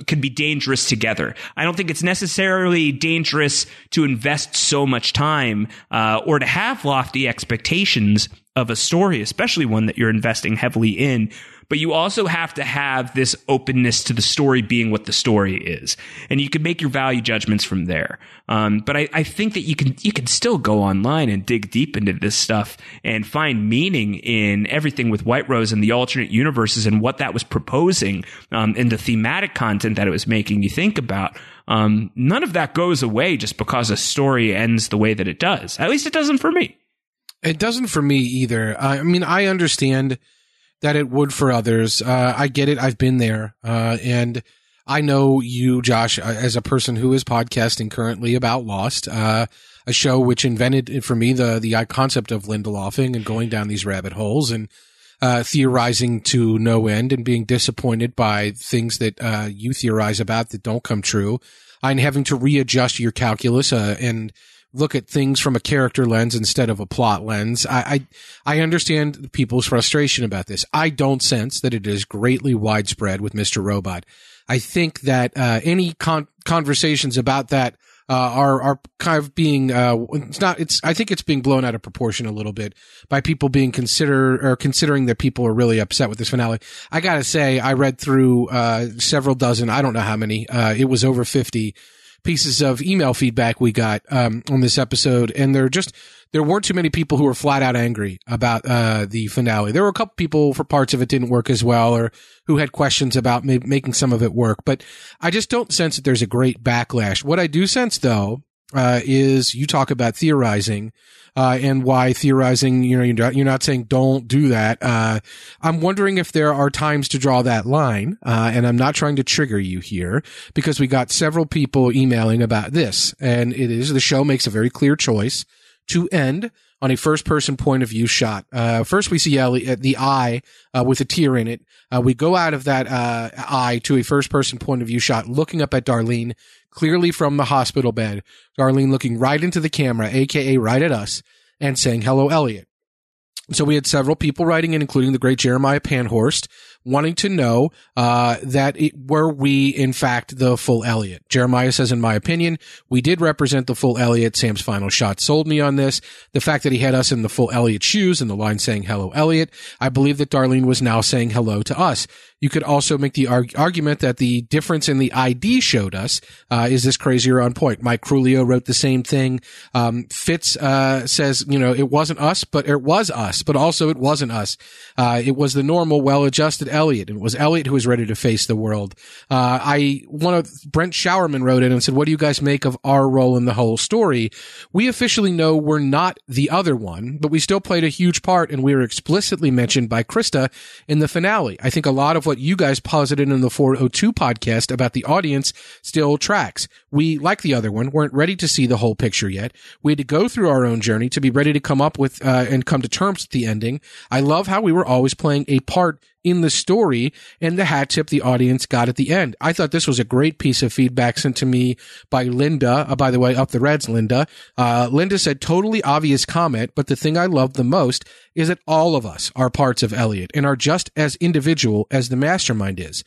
can be dangerous together. I don't think it's necessarily dangerous to invest so much time uh, or to have lofty expectations of a story, especially one that you're investing heavily in but you also have to have this openness to the story being what the story is. And you can make your value judgments from there. Um, but I, I, think that you can, you can still go online and dig deep into this stuff and find meaning in everything with White Rose and the alternate universes and what that was proposing, um, the thematic content that it was making you think about. Um, none of that goes away just because a story ends the way that it does. At least it doesn't for me. It doesn't for me either. I mean, I understand that it would for others. Uh, I get it. I've been there. Uh, and I know you, Josh, uh, as a person who is podcasting currently about Lost, uh, a show which invented for me the, the concept of Lindelofing and going down these rabbit holes and, uh, theorizing to no end and being disappointed by things that, uh, you theorize about that don't come true. And having to readjust your calculus, and, look at things from a character lens instead of a plot lens. I, I, I understand people's frustration about this. I don't sense that it is greatly widespread with Mr. Robot. I think that uh, any con- conversations about that uh, are are kind of being uh, it's not it's I think it's being blown out of proportion a little bit by people being consider or considering that people are really upset with this finale. I gotta say, I read through uh, several dozen, I don't know how many, uh, it was over fifty pieces of email feedback we got um, on this episode, and they're just there weren't too many people who were flat out angry about uh, the finale. There were a couple people for parts of it didn't work as well, or who had questions about ma- making some of it work. But I just don't sense that there's a great backlash. What I do sense, though, uh, is you talk about theorizing. Uh, and why theorizing, you know, you're not, saying don't do that. Uh, I'm wondering if there are times to draw that line. Uh, and I'm not trying to trigger you here because we got several people emailing about this and it is the show makes a very clear choice to end on a first person point of view shot. Uh, first we see Ellie at the eye, uh, with a tear in it. Uh, we go out of that, uh, eye to a first person point of view shot, looking up at Darlene, clearly from the hospital bed. Darlene looking right into the camera, aka right at us, and saying, hello, Elliot. So we had several people writing in, including the great Jeremiah Panhorst, wanting to know uh, that it, were we in fact the full Elliot. Jeremiah says, in my opinion, we did represent the full Elliot. Sam's final shot sold me on this. The fact that he had us in the full Elliot shoes and the line saying "Hello, Elliot," I believe that Darlene was now saying hello to us. You could also make the arg- argument that the difference in the ID showed us uh, is this crazier on point. Mike Crulio wrote the same thing. Um, Fitz uh, says, you know, it wasn't us, but it was us, but also it wasn't us. Uh, it was the normal, well-adjusted Elliot. It was Elliot who was ready to face the world. Uh, I one of Brent Showerman wrote in and said, "What do you guys make of our role in the whole story?" We officially know we're not the other one, but we still played a huge part, and we were explicitly mentioned by Krista in the finale. I think a lot of what you guys posited in the 402 podcast about the audience still tracks. We, like the other one, weren't ready to see the whole picture yet. We had to go through our own journey to be ready to come up with uh, and come to terms with the ending. I love how we were always playing a part in the story and the hat tip the audience got at the end. I thought this was a great piece of feedback sent to me by Linda. Uh, by the way, up the Reds, Linda. Uh, Linda said totally obvious comment, but the thing I love the most is that all of us are parts of Elliot and are just as individual as the mastermind is.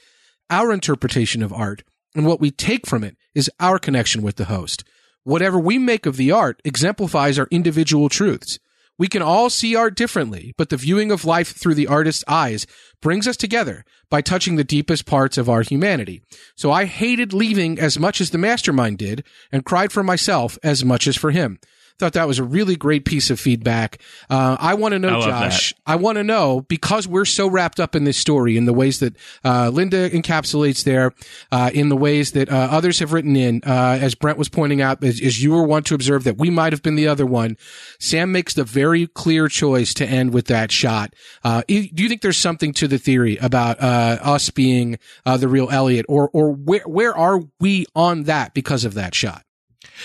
Our interpretation of art and what we take from it is our connection with the host. Whatever we make of the art exemplifies our individual truths. We can all see art differently, but the viewing of life through the artist's eyes brings us together by touching the deepest parts of our humanity. So I hated leaving as much as the mastermind did and cried for myself as much as for him. Thought that was a really great piece of feedback. Uh, I want to know, Josh. That. I want to know because we're so wrapped up in this story in the ways that uh, Linda encapsulates there, uh, in the ways that uh, others have written in. Uh, as Brent was pointing out, as, as you were one to observe that we might have been the other one. Sam makes the very clear choice to end with that shot. Uh, do you think there's something to the theory about us being the real Elliot, or or where where are we on that because of that shot?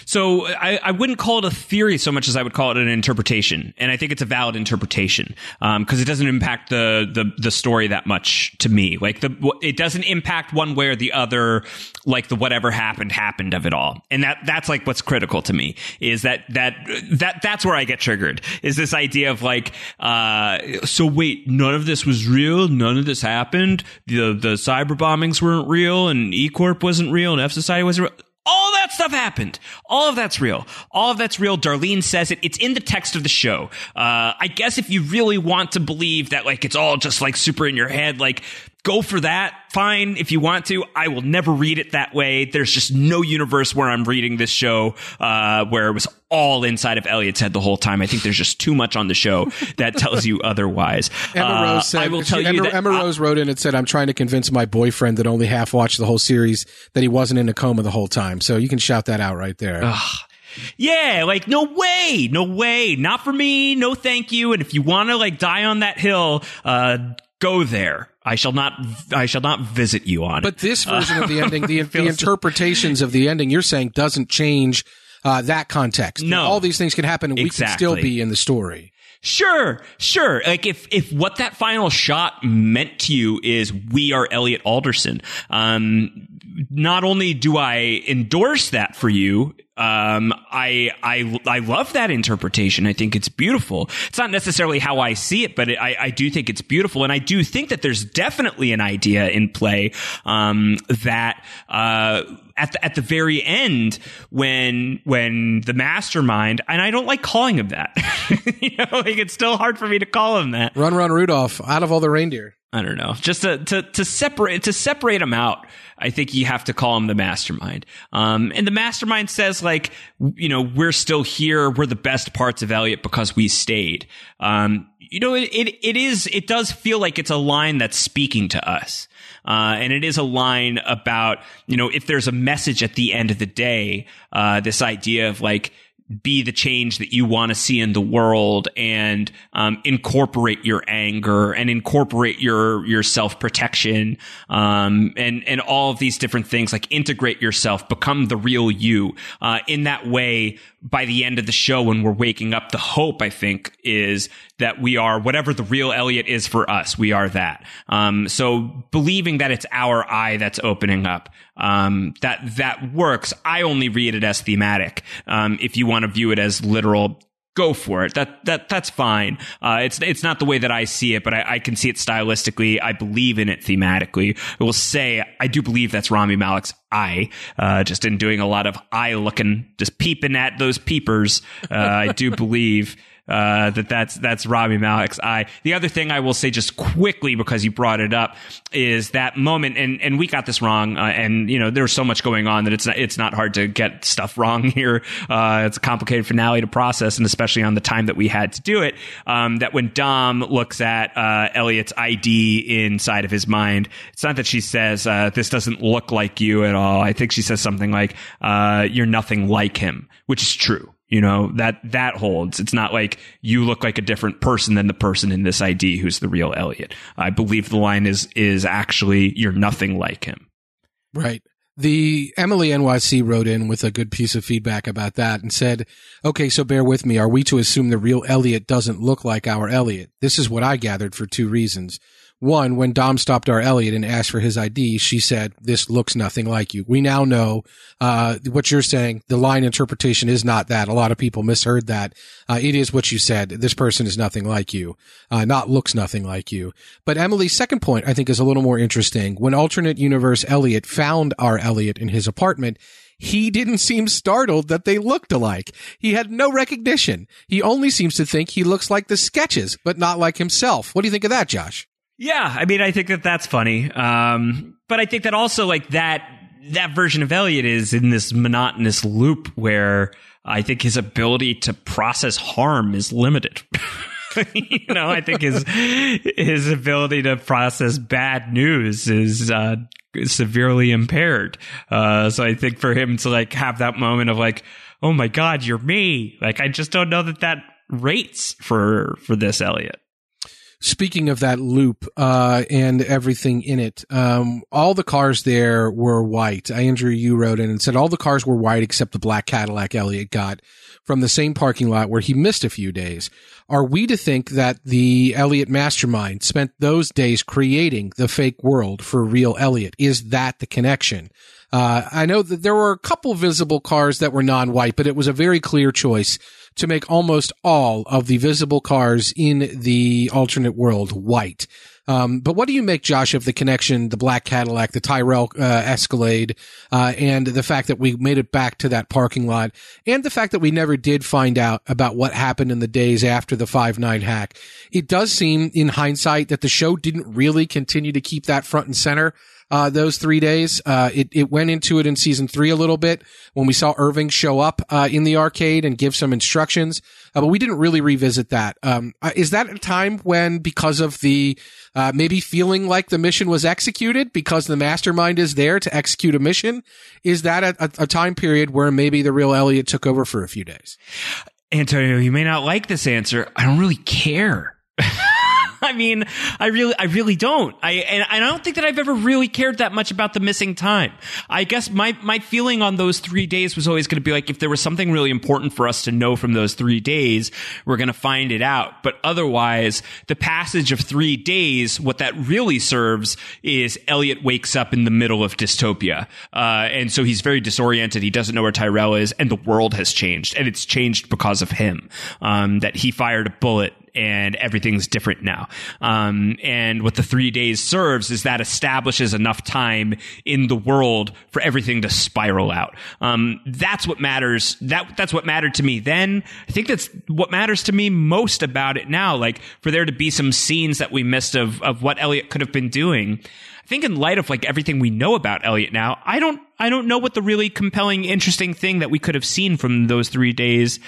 So I, I, wouldn't call it a theory so much as I would call it an interpretation, and I think it's a valid interpretation because um, it doesn't impact the, the the story that much to me. Like the it doesn't impact one way or the other. Like the whatever happened happened of it all, and that that's like what's critical to me is that that that that's where I get triggered is this idea of like uh, so wait none of this was real, none of this happened, the the cyber bombings weren't real, and E Corp wasn't real, and F Society wasn't real all that stuff happened. All of that's real. All of that's real. Darlene says it. It's in the text of the show. Uh, I guess if you really want to believe that, like, it's all just like super in your head, like, go for that. Fine. If you want to, I will never read it that way. There's just no universe where I'm reading this show, uh, where it was all inside of Elliot's head the whole time. I think there's just too much on the show that tells you otherwise. Emma uh, Rose said, I will tell she, you Emma, that, Emma Rose wrote in and said, I'm trying to convince my boyfriend that only half watched the whole series that he wasn't in a coma the whole time. So you can shout that out right there. Ugh. Yeah, like no way, no way, not for me, no thank you. And if you want to like die on that hill, uh, go there. I shall not. I shall not visit you on but it. But this version uh, of the ending, the, the interpretations of the ending, you're saying doesn't change uh, that context. No, all these things can happen, and exactly. we can still be in the story. Sure, sure. Like if if what that final shot meant to you is we are Elliot Alderson, um, not only do I endorse that for you, Um, I, I, I love that interpretation. I think it's beautiful. It's not necessarily how I see it, but it, I, I do think it's beautiful. And I do think that there's definitely an idea in play, um, that, uh, at the, at the very end when when the mastermind and I don't like calling him that. you know, like it's still hard for me to call him that. Run run Rudolph out of all the reindeer. I don't know. Just to, to, to separate, to separate them out, I think you have to call him the mastermind. Um, and the mastermind says like, you know, we're still here. We're the best parts of Elliot because we stayed. Um, you know, it, it, it is, it does feel like it's a line that's speaking to us. Uh, and it is a line about, you know, if there's a message at the end of the day, uh, this idea of like, be the change that you want to see in the world and um, incorporate your anger and incorporate your your self protection um, and and all of these different things like integrate yourself become the real you. Uh, in that way by the end of the show when we're waking up the hope i think is that we are whatever the real elliot is for us we are that um, so believing that it's our eye that's opening up um, that that works i only read it as thematic um, if you want to view it as literal go for it. That that that's fine. Uh, it's it's not the way that I see it, but I, I, can see it stylistically. I believe in it thematically. I will say I do believe that's Rami Malek's eye. Uh, just in doing a lot of eye looking, just peeping at those peepers. Uh, I do believe uh, that that's that's Rami Malek's eye. The other thing I will say just quickly because you brought it up is that moment, and and we got this wrong, uh, and you know there's so much going on that it's not, it's not hard to get stuff wrong here. Uh, it's a complicated finale to process, and especially on the time that we had to do it. Um, that when Dom looks at uh, Elliot's ID inside of his mind, it's not that she says uh, this doesn't look like you at all. I think she says something like uh, you're nothing like him, which is true. You know, that, that holds. It's not like you look like a different person than the person in this ID who's the real Elliot. I believe the line is, is actually, you're nothing like him. Right. The Emily NYC wrote in with a good piece of feedback about that and said, okay, so bear with me. Are we to assume the real Elliot doesn't look like our Elliot? This is what I gathered for two reasons. One, when Dom stopped our Elliot and asked for his ID, she said, this looks nothing like you. We now know, uh, what you're saying. The line interpretation is not that. A lot of people misheard that. Uh, it is what you said. This person is nothing like you, uh, not looks nothing like you. But Emily's second point, I think, is a little more interesting. When alternate universe Elliot found our Elliot in his apartment, he didn't seem startled that they looked alike. He had no recognition. He only seems to think he looks like the sketches, but not like himself. What do you think of that, Josh? Yeah, I mean, I think that that's funny. Um, but I think that also like that that version of Elliot is in this monotonous loop where I think his ability to process harm is limited. you know, I think his his ability to process bad news is uh, severely impaired. Uh, so I think for him to like have that moment of like, oh my god, you're me. Like I just don't know that that rates for for this Elliot. Speaking of that loop uh, and everything in it, um, all the cars there were white. Andrew, you wrote in and said all the cars were white except the black Cadillac Elliot got from the same parking lot where he missed a few days. Are we to think that the Elliot mastermind spent those days creating the fake world for real Elliot? Is that the connection? Uh, I know that there were a couple visible cars that were non-white, but it was a very clear choice to make almost all of the visible cars in the alternate world white. Um, but what do you make, Josh, of the connection, the black Cadillac, the Tyrell uh, Escalade, uh, and the fact that we made it back to that parking lot, and the fact that we never did find out about what happened in the days after the 5-9 hack? It does seem, in hindsight, that the show didn't really continue to keep that front and center uh, those three days. Uh, it, it went into it in season three a little bit when we saw Irving show up, uh, in the arcade and give some instructions. Uh, but we didn't really revisit that. Um, uh, is that a time when, because of the, uh, maybe feeling like the mission was executed because the mastermind is there to execute a mission? Is that a, a, a time period where maybe the real Elliot took over for a few days? Antonio, you may not like this answer. I don't really care. I mean, I really, I really don't. I and I don't think that I've ever really cared that much about the missing time. I guess my my feeling on those three days was always going to be like, if there was something really important for us to know from those three days, we're going to find it out. But otherwise, the passage of three days, what that really serves is Elliot wakes up in the middle of dystopia, uh, and so he's very disoriented. He doesn't know where Tyrell is, and the world has changed, and it's changed because of him. Um, that he fired a bullet and everything's different now. Um, and what the three days serves is that establishes enough time in the world for everything to spiral out. Um, that's what matters. That that's what mattered to me then. I think that's what matters to me most about it now. Like for there to be some scenes that we missed of of what Elliot could have been doing. I think in light of like everything we know about Elliot now, I don't I don't know what the really compelling, interesting thing that we could have seen from those three days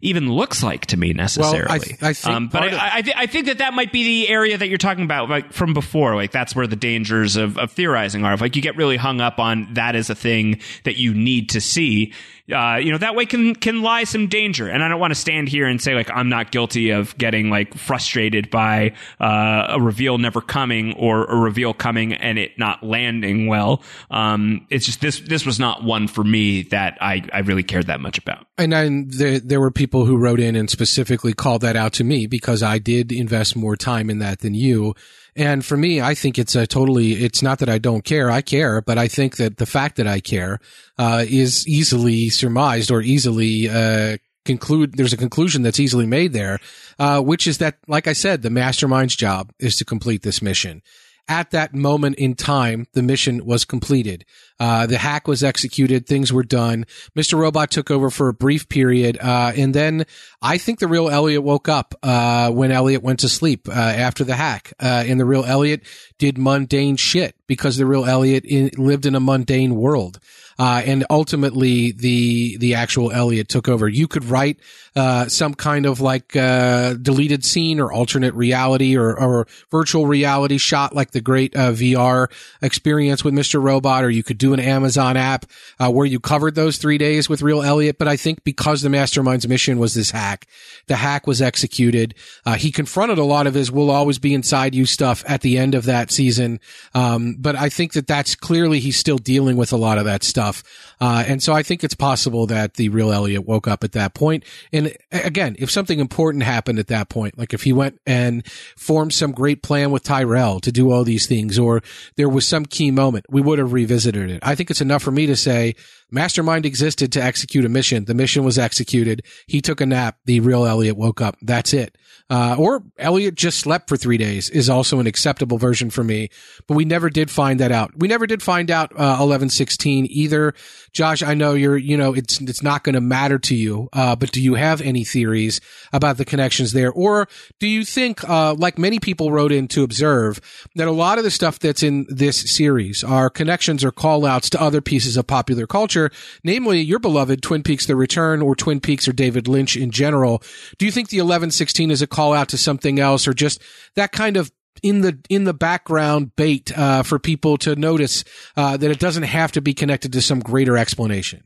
even looks like to me necessarily. Well, I, I think, um, but I, of- I, th- I, think that that might be the area that you're talking about, like from before. Like that's where the dangers of, of theorizing are. If like you get really hung up on that as a thing that you need to see, uh, you know, that way can can lie some danger. And I don't want to stand here and say like I'm not guilty of getting like frustrated by uh, a reveal never coming or a reveal coming and it not landing well. Um, it's just this this was not one for me that I I really cared that much about. And then there, there were people who wrote in and specifically called that out to me because I did invest more time in that than you. And for me, I think it's a totally, it's not that I don't care. I care, but I think that the fact that I care, uh, is easily surmised or easily, uh, conclude, there's a conclusion that's easily made there, uh, which is that, like I said, the mastermind's job is to complete this mission at that moment in time, the mission was completed. Uh, the hack was executed. Things were done. Mr. Robot took over for a brief period. Uh, and then I think the real Elliot woke up, uh, when Elliot went to sleep, uh, after the hack. Uh, and the real Elliot did mundane shit because the real Elliot in, lived in a mundane world. Uh, and ultimately the, the actual Elliot took over. You could write, uh, some kind of like, uh, deleted scene or alternate reality or, or virtual reality shot like the great, uh, VR experience with Mr. Robot, or you could do an Amazon app, uh, where you covered those three days with real Elliot. But I think because the mastermind's mission was this hack, the hack was executed. Uh, he confronted a lot of his will always be inside you stuff at the end of that season. Um, but I think that that's clearly he's still dealing with a lot of that stuff stuff. Uh, and so I think it's possible that the real Elliot woke up at that point. And again, if something important happened at that point, like if he went and formed some great plan with Tyrell to do all these things, or there was some key moment, we would have revisited it. I think it's enough for me to say Mastermind existed to execute a mission. The mission was executed. He took a nap. The real Elliot woke up. That's it. Uh, or Elliot just slept for three days is also an acceptable version for me, but we never did find that out. We never did find out, uh, 1116 either. Josh, I know you're, you know, it's, it's not going to matter to you. Uh, but do you have any theories about the connections there? Or do you think, uh, like many people wrote in to observe that a lot of the stuff that's in this series are connections or callouts to other pieces of popular culture, namely your beloved Twin Peaks The Return or Twin Peaks or David Lynch in general. Do you think the 1116 is a call out to something else or just that kind of in the in the background bait uh, for people to notice uh, that it doesn't have to be connected to some greater explanation.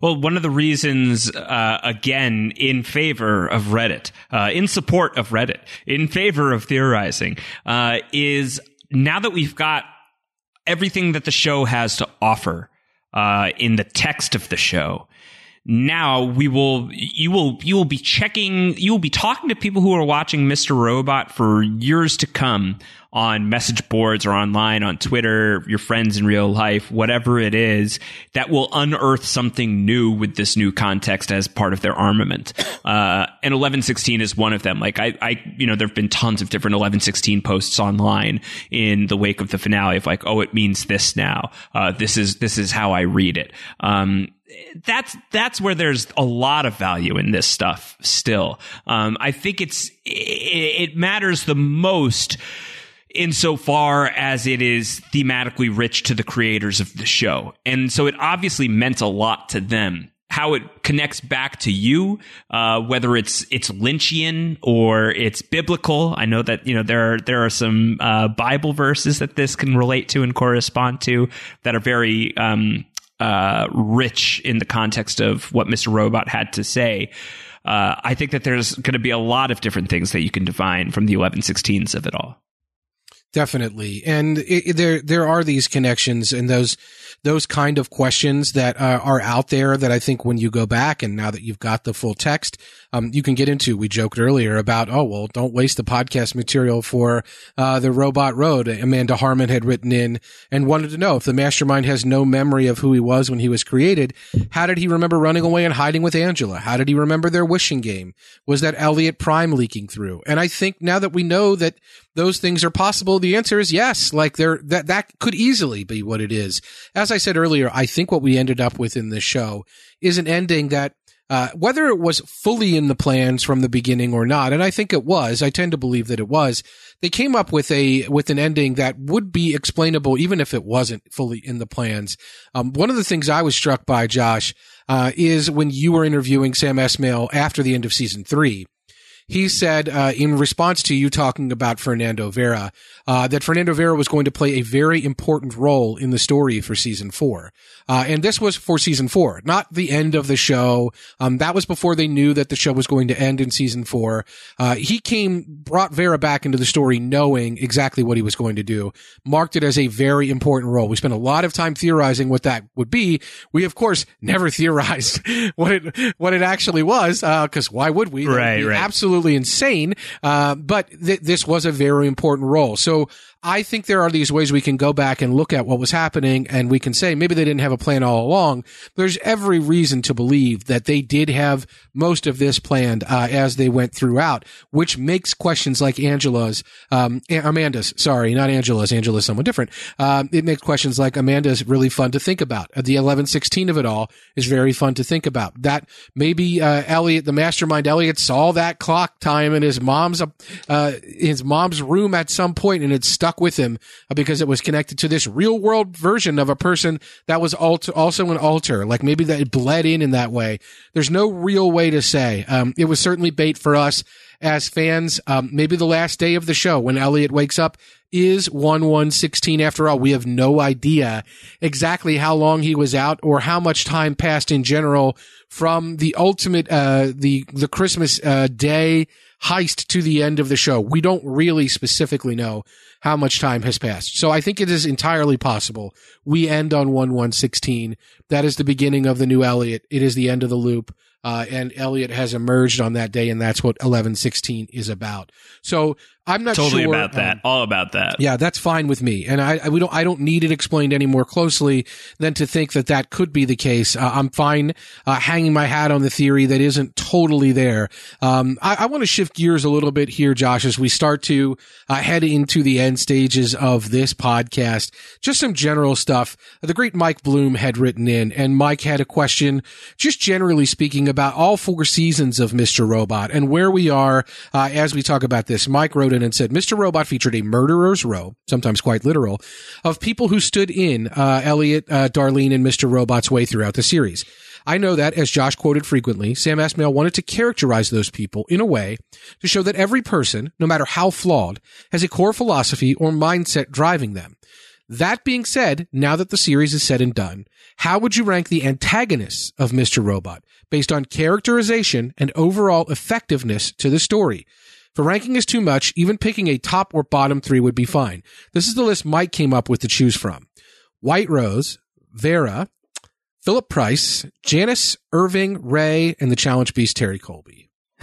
Well, one of the reasons, uh, again, in favor of Reddit, uh, in support of Reddit, in favor of theorizing, uh, is now that we've got everything that the show has to offer uh, in the text of the show, now we will you will you will be checking you will be talking to people who are watching Mr. Robot for years to come on message boards or online on Twitter, your friends in real life, whatever it is, that will unearth something new with this new context as part of their armament. Uh, and 1116 is one of them. Like I, I, you know, there have been tons of different 1116 posts online in the wake of the finale of like, oh, it means this now. Uh, this is, this is how I read it. Um, that's that's where there's a lot of value in this stuff still. Um, I think it's it, it matters the most insofar as it is thematically rich to the creators of the show. And so it obviously meant a lot to them. How it connects back to you, uh, whether it's it's Lynchian or it's biblical. I know that you know there are there are some uh, Bible verses that this can relate to and correspond to that are very um, uh, rich in the context of what Mr. Robot had to say. uh, I think that there's going to be a lot of different things that you can define from the 1116s of it all. Definitely, and it, there there are these connections and those those kind of questions that uh, are out there that I think when you go back and now that you've got the full text, um, you can get into. We joked earlier about, oh, well, don't waste the podcast material for uh, the Robot Road. Amanda Harmon had written in and wanted to know if the mastermind has no memory of who he was when he was created, how did he remember running away and hiding with Angela? How did he remember their wishing game? Was that Elliot Prime leaking through? And I think now that we know that those things are possible, the answer is yes. Like there, that, that could easily be what it is. As I said earlier, I think what we ended up with in this show is an ending that uh, whether it was fully in the plans from the beginning or not, and I think it was, I tend to believe that it was, they came up with a, with an ending that would be explainable even if it wasn't fully in the plans. Um, one of the things I was struck by, Josh, uh, is when you were interviewing Sam Esmail after the end of season three he said uh, in response to you talking about Fernando Vera uh, that Fernando Vera was going to play a very important role in the story for season four, uh, and this was for season four, not the end of the show. Um, that was before they knew that the show was going to end in season four. Uh, he came, brought Vera back into the story, knowing exactly what he was going to do, marked it as a very important role. We spent a lot of time theorizing what that would be. We of course never theorized what it what it actually was, because uh, why would we? Right, right. Absolutely absolutely insane. Uh, but th- this was a very important role. So so I think there are these ways we can go back and look at what was happening and we can say maybe they didn't have a plan all along. There's every reason to believe that they did have most of this planned uh, as they went throughout, which makes questions like Angela's, um, Amanda's, sorry, not Angela's, Angela's someone different. Um, it makes questions like Amanda's really fun to think about. The 1116 of it all is very fun to think about. That maybe uh, Elliot, the mastermind Elliot, saw that clock time in his mom's uh, his mom's room at some point and it stuck stuck with him uh, because it was connected to this real world version of a person that was also an alter. Like maybe that bled in in that way. There's no real way to say. Um, it was certainly bait for us as fans. Um, maybe the last day of the show when Elliot wakes up is 1116 after all. We have no idea exactly how long he was out or how much time passed in general from the ultimate, uh, the, the Christmas, uh, day heist to the end of the show. We don't really specifically know how much time has passed. So I think it is entirely possible we end on 1116. That is the beginning of the new Elliot. It is the end of the loop. Uh, and Elliot has emerged on that day, and that's what 1116 is about. So I'm not totally sure, about that. Um, All about that. Yeah, that's fine with me, and I, I, we don't I don't need it explained any more closely than to think that that could be the case. Uh, I'm fine uh, hanging my hat on the theory that isn't totally there. Um, I, I want to shift gears a little bit here, Josh, as we start to uh, head into the end stages of this podcast. Just some general stuff. The great Mike Bloom had written in, and Mike had a question, just generally speaking, about all four seasons of Mr. Robot and where we are uh, as we talk about this. Mike wrote in and said, Mr. Robot featured a murderer's row, sometimes quite literal, of people who stood in uh, Elliot, uh, Darlene, and Mr. Robot's way throughout the series. I know that, as Josh quoted frequently, Sam Esmail wanted to characterize those people in a way to show that every person, no matter how flawed, has a core philosophy or mindset driving them. That being said, now that the series is said and done, how would you rank the antagonists of Mr. Robot based on characterization and overall effectiveness to the story? If ranking is too much, even picking a top or bottom three would be fine. This is the list Mike came up with to choose from. White Rose, Vera, Philip Price, Janice, Irving, Ray, and the Challenge Beast Terry Colby.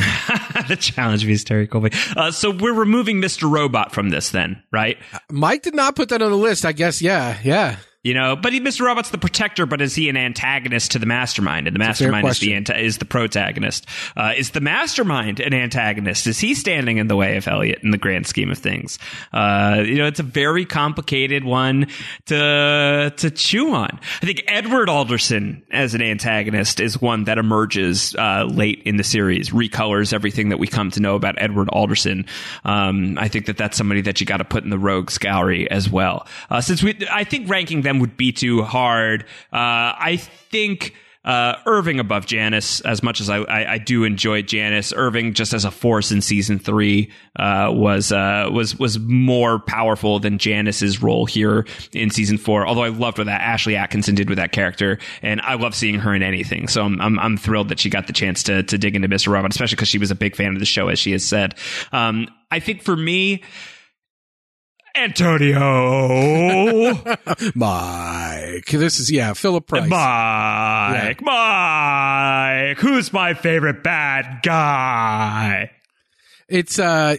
the challenge beast Terry Colby. Uh, so we're removing Mr. Robot from this then, right? Mike did not put that on the list. I guess. Yeah. Yeah. You know, but he, Mr. Robot's the protector, but is he an antagonist to the mastermind? And the mastermind is the anti- is the protagonist. Uh, is the mastermind an antagonist? Is he standing in the way of Elliot in the grand scheme of things? Uh, you know, it's a very complicated one to to chew on. I think Edward Alderson as an antagonist is one that emerges uh, late in the series, recolors everything that we come to know about Edward Alderson. Um, I think that that's somebody that you got to put in the rogues gallery as well. Uh, since we, I think ranking them would be too hard. Uh, I think uh, Irving above Janice as much as I, I, I, do enjoy Janice. Irving just as a force in season three uh, was uh, was was more powerful than Janice's role here in season four. Although I loved what that Ashlie Atkinson did with that character, and I love seeing her in anything. So I'm I'm, I'm thrilled that she got the chance to to dig into Mr. Robot, especially because she was a big fan of the show, as she has said. Um, I think for me. Antonio. Mike. This is, yeah, Philip Price. Mike. Yeah. Mike. Who's my favorite bad guy? It's uh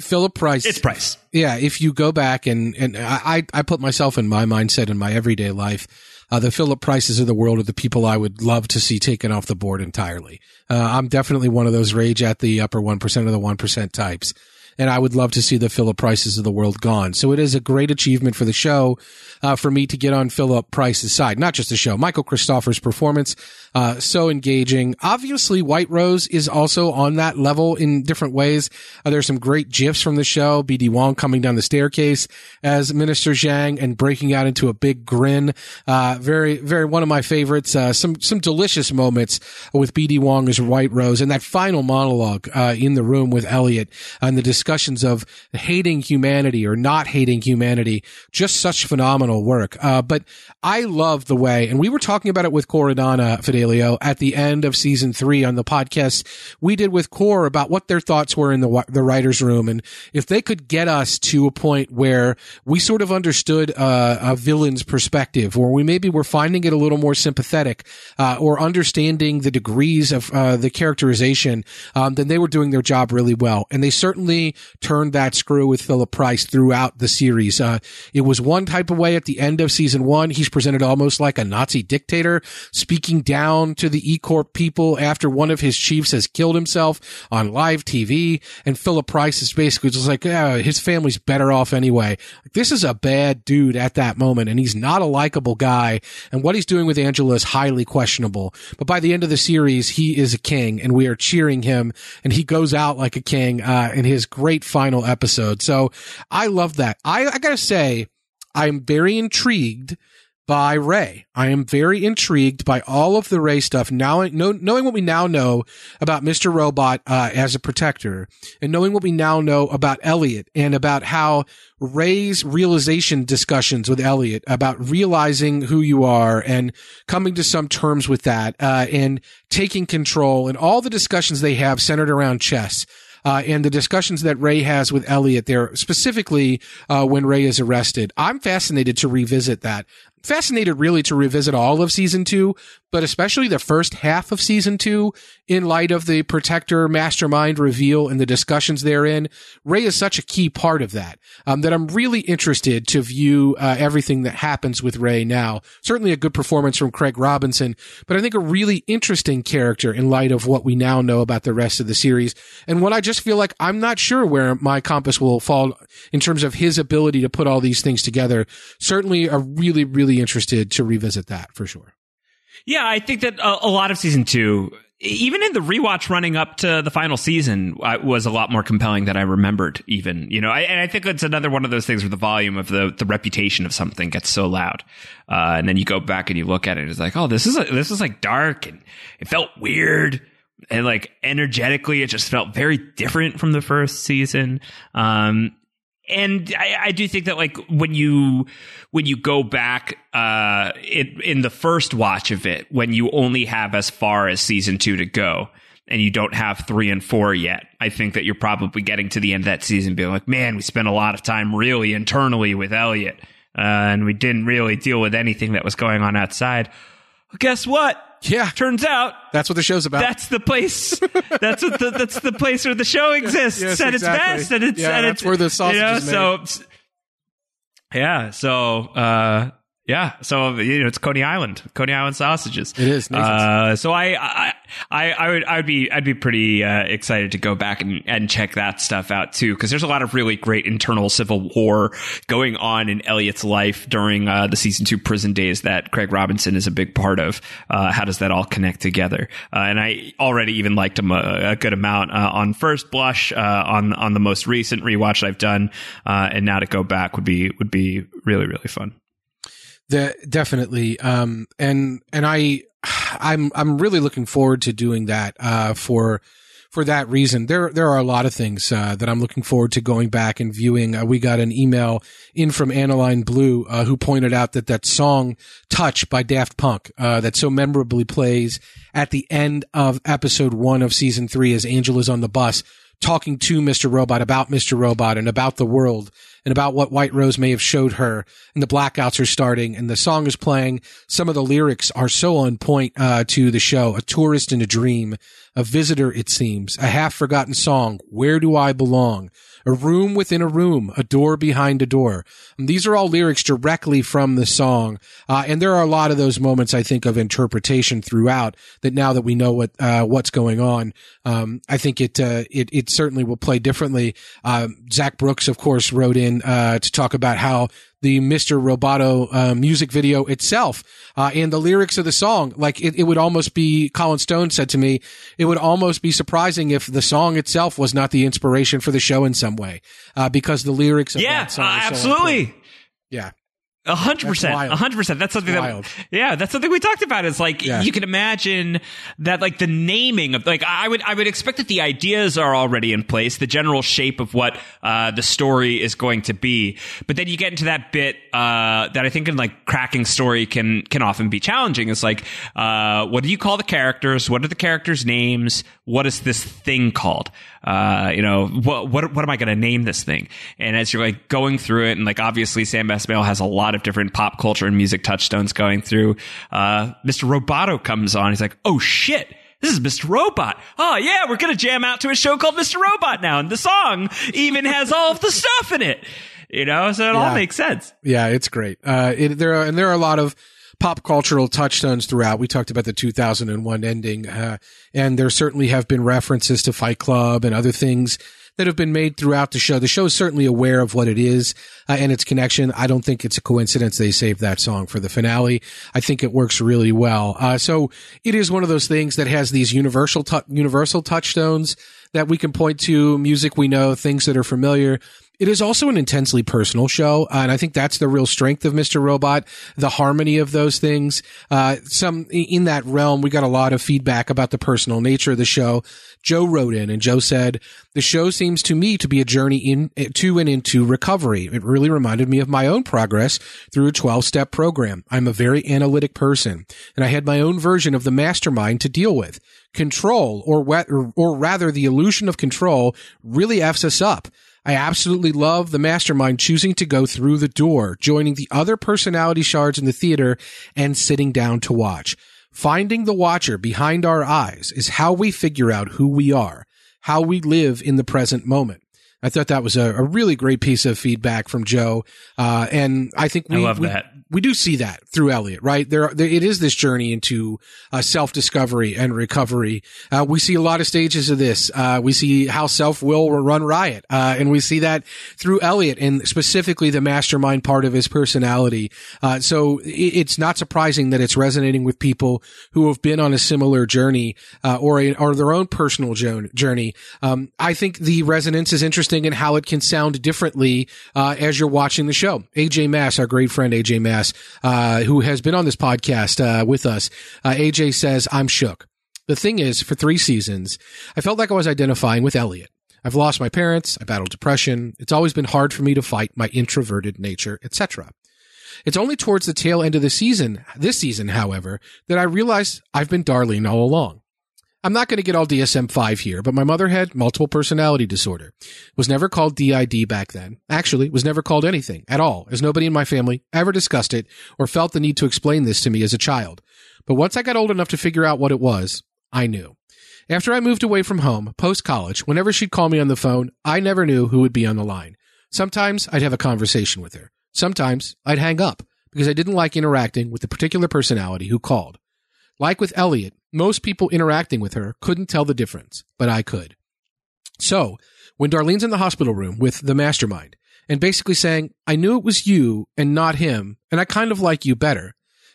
Philip Price. It's Price. Yeah, if you go back and and I I put myself in my mindset in my everyday life, uh, the Philip Prices of the world are the people I would love to see taken off the board entirely. Uh, I'm definitely one of those rage at the upper one percent of the one percent types and I would love to see the Philip Prices of the world gone. So it is a great achievement for the show, uh, for me to get on Philip Price's side, not just the show. Michael Cristofer's performance, uh, so engaging. Obviously, White Rose is also on that level in different ways. Uh, there's some great gifs from the show. BD Wong coming down the staircase as Minister Zhang and breaking out into a big grin. Uh, very, very one of my favorites. Uh, some some delicious moments with BD Wong as White Rose and that final monologue uh, in the room with Elliot and the discussions of hating humanity or not hating humanity. Just such phenomenal work. Uh, but I love the way, and we were talking about it with Kor Adana Fidelio at the end of season three on the podcast we did with Kor about what their thoughts were in the the writers' room, and if they could get us to a point where we sort of understood uh, a villain's perspective, or we maybe were finding it a little more sympathetic, uh, or understanding the degrees of uh, the characterization, um, then they were doing their job really well, and they certainly turned that screw with Philip Price throughout the series. Uh, it was one type of way at the end of season one. He's presented almost like a Nazi dictator, speaking down to the E Corp people after one of his chiefs has killed himself on live TV. And Philip Price is basically just like, yeah, his family's better off anyway. This is a bad dude at that moment, and he's not a likable guy. And what he's doing with Angela is highly questionable. But by the end of the series, he is a king, and we are cheering him, and he goes out like a king uh, in his great final episode. So I love that. I, I gotta say, I'm very intrigued by Ray. I am very intrigued by all of the Ray stuff now, knowing what we now know about Mr. Robot uh, as a protector and knowing what we now know about Elliot and about how Ray's realization discussions with Elliot about realizing who you are and coming to some terms with that uh, and taking control and all the discussions they have centered around chess uh, and the discussions that Ray has with Elliot there, specifically uh, when Ray is arrested. I'm fascinated to revisit that fascinated really to revisit all of season two, but especially the first half of season two in light of the protector mastermind reveal and the discussions therein. Ray is such a key part of that, um, that I'm really interested to view uh, everything that happens with Ray now. Certainly a good performance from Craig Robinson, but I think a really interesting character in light of what we now know about the rest of the series. And what I just feel like I'm not sure where my compass will fall in terms of his ability to put all these things together. Certainly a really, really really interested to revisit that for sure. Yeah, I think that a, a lot of season two, even in the rewatch running up to the final season, uh, was a lot more compelling than I remembered. Even you know, I, and I think it's another one of those things where the volume of the the reputation of something gets so loud, uh, and then you go back and you look at it, and it's like, oh, this is a, this is like dark, and it felt weird and like energetically it just felt very different from the first season um and I, I, do think that like when you when you go back uh in, in the first watch of it when you only have as far as season two to go and you don't have three and four yet i think that you're probably getting to the end of that season being like man we spent a lot of time really internally with elliot uh, and we didn't really deal with anything that was going on outside. Well, guess what yeah. Turns out that's what the show's about. That's the place. that's what the, that's the place where the show exists yes, at exactly. its best. And it's, yeah, and that's it's, where the sausage you know, is made. So, yeah. So, uh, yeah, so you know it's Coney Island, Coney Island sausages. It is. Uh, so I, I, I, I would, I would be, I'd be pretty uh, excited to go back and, and check that stuff out too, because there's a lot of really great internal civil war going on in Elliot's life during uh, the season two prison days that Craig Robinson is a big part of. Uh, how does that all connect together? Uh, and I already even liked him a, a good amount uh, on first blush, on on the most recent rewatch I've done, and now to go back would be would be really really fun. The, definitely. Um, and, and I, I'm I'm really looking forward to doing that uh, for for that reason. There there are a lot of things uh, that I'm looking forward to going back and viewing. Uh, we got an email in from Annaline Blue uh, who pointed out that that song "Touch" by Daft Punk uh, that so memorably plays at the end of episode one of season three as Angel is on the bus talking to Mr. Robot about Mr. Robot and about the world and about what White Rose may have showed her. And the blackouts are starting and the song is playing. Some of the lyrics are so on point uh, to the show. A tourist in a dream, a visitor, it seems, a half forgotten song. Where do I belong? a room within a room, a door behind a door. And these are all lyrics directly from the song. Uh, and there are a lot of those moments, I think, of interpretation throughout that now that we know what, uh, what's going on, um, I think it, uh, it, it certainly will play differently. Um, Zach Brooks, of course, wrote in, uh, to talk about how the Mr. Roboto uh, music video itself uh, and the lyrics of the song. Like it, it would almost be, Colin Stone said to me, it would almost be surprising if the song itself was not the inspiration for the show in some way, uh, because the lyrics of yeah, that song. uh, absolutely. So yeah. A hundred percent, a hundred percent. That's something Wild. that, yeah, that's something we talked about. It's like Yeah. you can imagine that, like the naming of, like I would, I would expect that the ideas are already in place, the general shape of what uh, the story is going to be. But then you get into that bit uh, that I think in like cracking story can can often be challenging. It's like, uh, what do you call the characters? What are the characters' names? What is this thing called? Uh, you know, what what what am I going to name this thing? And as you're like going through it, and like obviously Sam Esmail has a lot of different pop culture and music touchstones going through. Uh, Mr. Roboto comes on. He's like, oh shit. This is Mr. Robot. Oh yeah, we're gonna jam out to a show called Mr. Robot now, and the song even has all of the stuff in it. You know, so it all makes sense. Yeah, it's great. Uh, it, there are, and there are a lot of pop cultural touchstones throughout. We talked about the 2001 ending, uh, and there certainly have been references to Fight Club and other things that have been made throughout the show. The show is certainly aware of what it is uh, and its connection. I don't think it's a coincidence they saved that song for the finale. I think it works really well. Uh, so it is one of those things that has these universal, tou universal touchstones that we can point to, music we know, things that are familiar. It is also an intensely personal show, uh, and I think that's the real strength of Mr. Robot, the harmony of those things. Uh, some in that realm, we got a lot of feedback about the personal nature of the show. Joe wrote in and Joe said, the show seems to me to be a journey in to and into recovery. It really reminded me of my own progress through a 12 step program. I'm a very analytic person and I had my own version of the mastermind to deal with. Control or, or rather the illusion of control really F's us up. I absolutely love the mastermind choosing to go through the door, joining the other personality shards in the theater and sitting down to watch. Finding the watcher behind our eyes is how we figure out who we are, how we live in the present moment. I thought that was a, a really great piece of feedback from Joe. Uh, and I think we, I love we, that. We do see that through Elliot, right? There, there it is this journey into uh, self discovery and recovery. Uh, we see a lot of stages of this. Uh, we see how self will run riot, uh, and we see that through Elliot and specifically the mastermind part of his personality. Uh, so it, it's not surprising that it's resonating with people who have been on a similar journey uh, or a, or their own personal jo- journey. Um, I think the resonance is interesting in how it can sound differently uh, as you're watching the show. AJ Mass, our great friend AJ Mass, uh, who has been on this podcast uh, with us, uh, AJ says, "I'm shook." The thing is, for three seasons, I felt like I was identifying with Elliot. I've lost my parents. I battled depression. It's always been hard for me to fight my introverted nature, etc. It's only towards the tail end of the season, this season, however, that I realized I've been Darlene all along. I'm not going to get all DSM 5 here, but my mother had multiple personality disorder. Was never called DID back then. Actually, was never called anything at all, as nobody in my family ever discussed it or felt the need to explain this to me as a child. But once I got old enough to figure out what it was, I knew. After I moved away from home, post college, whenever she'd call me on the phone, I never knew who would be on the line. Sometimes I'd have a conversation with her. Sometimes I'd hang up because I didn't like interacting with the particular personality who called. Like with Elliot, most people interacting with her couldn't tell the difference, but I could. So, when Darlene's in the hospital room with the mastermind and basically saying, I knew it was you and not him, and I kind of like you better,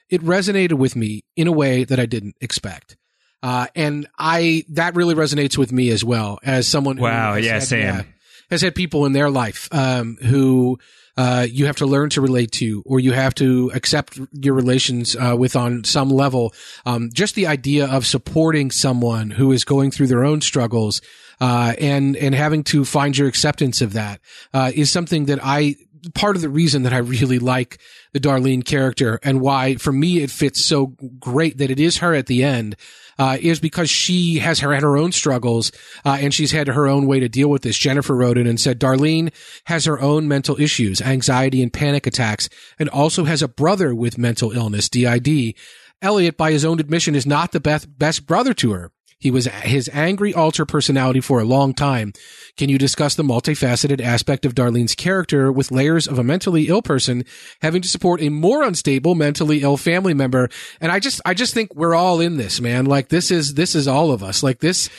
it resonated with me in a way that I didn't expect. Uh, and I, that really resonates with me as well as someone who Wow, has yeah, had- Sam. has had people in their life, um, who, uh, you have to learn to relate to, or you have to accept your relations uh, with on some level. Um, just the idea of supporting someone who is going through their own struggles uh, and and having to find your acceptance of that uh, is something that I part of the reason that I really like the Darlene character and why for me it fits so great that it is her at the end. Uh, is because she has her, had her own struggles, uh, and she's had her own way to deal with this. Jennifer wrote it and said, Darlene has her own mental issues, anxiety and panic attacks, and also has a brother with mental illness, DID. Elliot, by his own admission, is not the best, best brother to her. He was his angry alter personality for a long time. Can you discuss the multifaceted aspect of Darlene's character with layers of a mentally ill person having to support a more unstable mentally ill family member? And I just, I just think we're all in this, man. Like this is, this is all of us. Like this,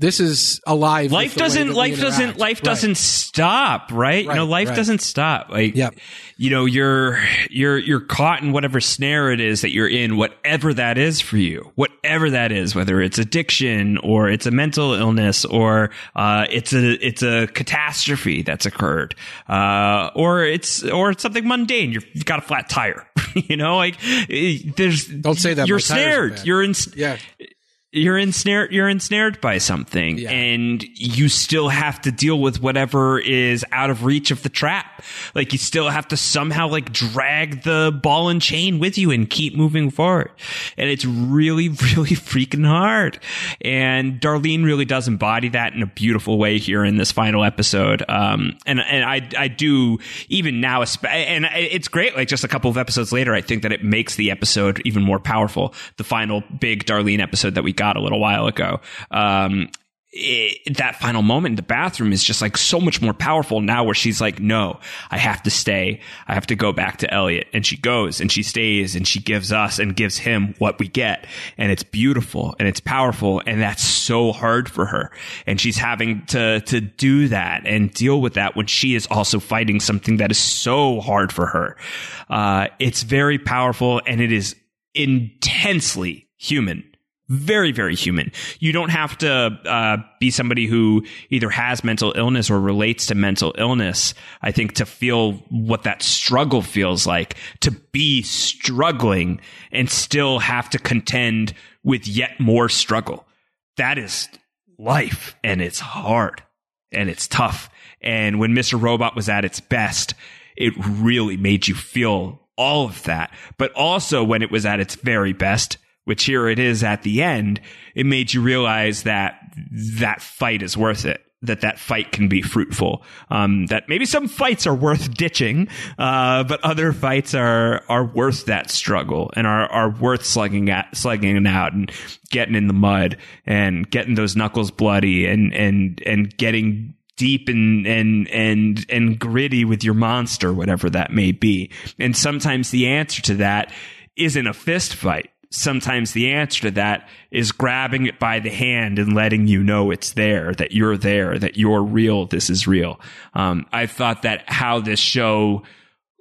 this is alive. Life doesn't, life doesn't, life right. doesn't stop, right? right you know, life right. doesn't stop. Like, yep. you know, you're, you're, you're caught in whatever snare it is that you're in, whatever that is for you, whatever that is, whether it's addiction or it's a mental illness or, uh, it's a, it's a catastrophe that's occurred, uh, or it's, or it's something mundane. you have got a flat tire, you know, like there's, don't say that. You're snared. You're in, yeah you're ensnared you're ensnared by something yeah. and you still have to deal with whatever is out of reach of the trap. Like you still have to somehow like drag the ball and chain with you and keep moving forward. And it's really really freaking hard. And darlene really does embody that in a beautiful way here in this final episode. Um and and i i do even now and it's great like just a couple of episodes later i think that it makes the episode even more powerful. The final big darlene episode that we got a little while ago. Um, it, that final moment in the bathroom is just like so much more powerful now where she's like, no, I have to stay. I have to go back to Elliot. And she goes and she stays and she gives us and gives him what we get. And it's beautiful and it's powerful. And that's so hard for her. And she's having to, to do that and deal with that when she is also fighting something that is so hard for her. Uh, it's very powerful and it is intensely human very, very human. You don't have to uh, be somebody who either has mental illness or relates to mental illness, I think, to feel what that struggle feels like, to be struggling and still have to contend with yet more struggle. That is life and it's hard and it's tough. And when Mr. Robot was at its best, it really made you feel all of that. But also when it was at its very best, which here it is at the end, it made you realize that that fight is worth it. That that fight can be fruitful. Um, that maybe some fights are worth ditching, uh, but other fights are are worth that struggle and are are worth slugging at slugging it out and getting in the mud and getting those knuckles bloody and and and getting deep and and and and gritty with your monster, whatever that may be. And sometimes the answer to that isn't a fist fight sometimes the answer to that is grabbing it by the hand and letting you know it's there, that you're there, that you're real, this is real. Um, I thought that how this show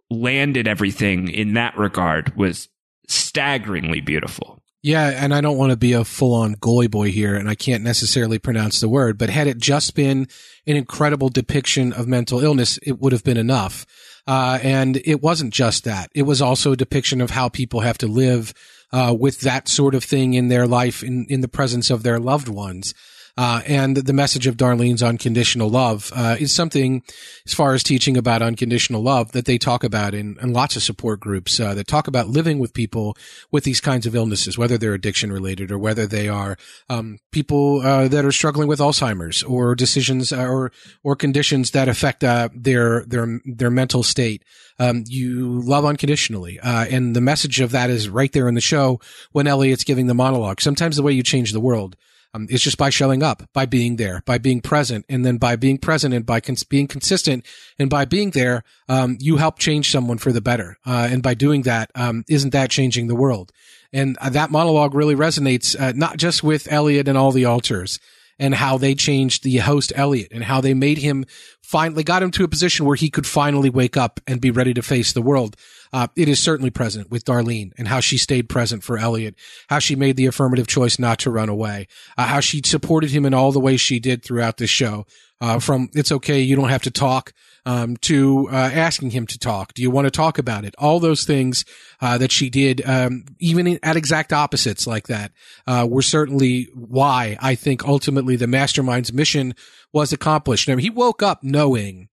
landed everything in that regard was staggeringly beautiful. Yeah, and I don't want to be a full on goy boy here, and I can't necessarily pronounce the word, but had it just been an incredible depiction of mental illness, it would have been enough. Uh, and it wasn't just that. It was also a depiction of how people have to live uh, with that sort of thing in their life in, in the presence of their loved ones. Uh, and the message of Darlene's unconditional love uh, is something, as far as teaching about unconditional love, that they talk about in, in lots of support groups uh, that talk about living with people with these kinds of illnesses, whether they're addiction related or whether they are um, people uh, that are struggling with Alzheimer's or decisions uh, or or conditions that affect uh, their their their mental state. Um, you love unconditionally, and the message of that is right there in the show when Elliot's giving the monologue. Sometimes the way you change the world um, it's just by showing up, by being there, by being present, and then by being present and by cons- being consistent, and by being there, um, you help change someone for the better. Uh, and by doing that, um, not that changing the world? And uh, that monologue really resonates uh, not just with Elliot and all the alters, and how they changed the host Elliot and how they made him finally got him to a position where he could finally wake up and be ready to face the world. Uh, it is certainly present with Darlene and how she stayed present for Elliot, how she made the affirmative choice not to run away, uh, how she supported him in all the ways she did throughout this show. uh, from it's okay, you don't have to talk, um, to uh, asking him to talk. Do you want to talk about it? All those things uh, that she did, um, even at exact opposites like that, uh, were certainly why I think ultimately the mastermind's mission was accomplished. I mean, he woke up knowing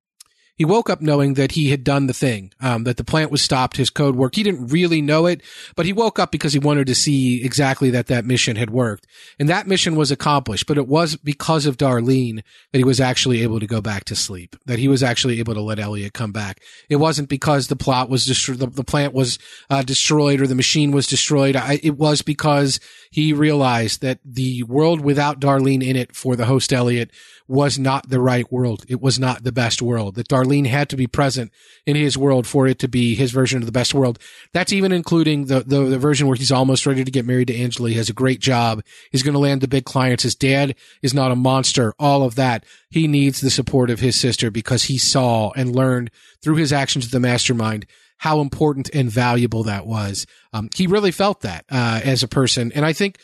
he woke up knowing that he had done the thing, um, that the plant was stopped, his code worked. He didn't really know it, but he woke up because he wanted to see exactly that that mission had worked. And that mission was accomplished, but it was because of Darlene that he was actually able to go back to sleep, that he was actually able to let Elliot come back. It wasn't because the plot was destroyed, the, the, plant was uh, destroyed or the machine was destroyed. I, it was because he realized that the world without Darlene in it for the host Elliot was not the right world. It was not the best world. That Darlene had to be present in his world for it to be his version of the best world. That's even including the, the, the version where he's almost ready to get married to Angela. He has a great job. He's going to land the big clients. His dad is not a monster. All of that. He needs the support of his sister because he saw and learned through his actions of the mastermind how important and valuable that was. Um, he really felt that uh, as a person, and I think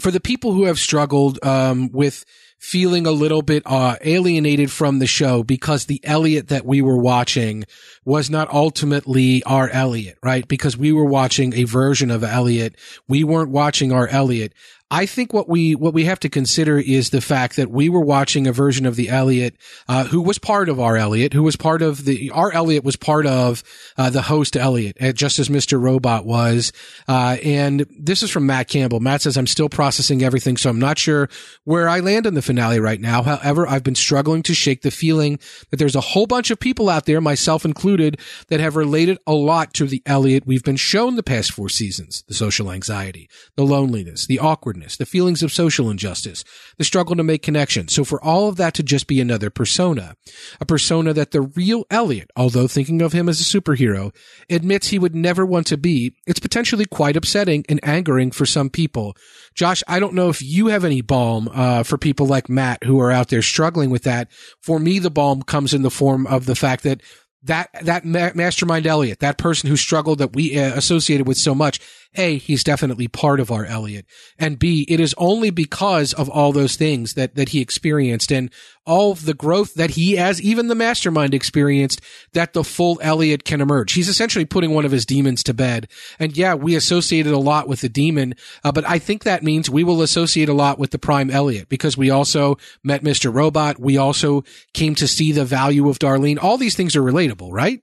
for the people who have struggled um, with feeling a little bit uh, alienated from the show because the Elliot that we were watching was not ultimately our Elliot, right? Because we were watching a version of Elliot. We weren't watching our Elliot. I think what we what we have to consider is the fact that we were watching a version of the Elliot uh, who was part of our Elliot, who was part of the our Elliot was part of uh, the host Elliot, uh, just as Mr. Robot was. Uh, and this is from Matt Campbell. Matt says, "I'm still processing everything, so I'm not sure where I land in the finale right now. However, I've been struggling to shake the feeling that there's a whole bunch of people out there, myself included, that have related a lot to the Elliot we've been shown the past four seasons: the social anxiety, the loneliness, the awkwardness." The feelings of social injustice, the struggle to make connections. So for all of that to just be another persona, a persona that the real Elliot, although thinking of him as a superhero, admits he would never want to be, it's potentially quite upsetting and angering for some people. Josh, I don't know if you have any balm uh, for people like Matt who are out there struggling with that. For me, the balm comes in the form of the fact that that that ma- mastermind Elliot, that person who struggled that we uh, associated with so much, a, he's definitely part of our Elliot. And B, it is only because of all those things that, that he experienced and all the growth that he, as even the mastermind experienced, that the full Elliot can emerge. He's essentially putting one of his demons to bed. And yeah, we associated a lot with the demon, uh, but I think that means we will associate a lot with the prime Elliot because we also met Mr. Robot. We also came to see the value of Darlene. All these things are relatable, right?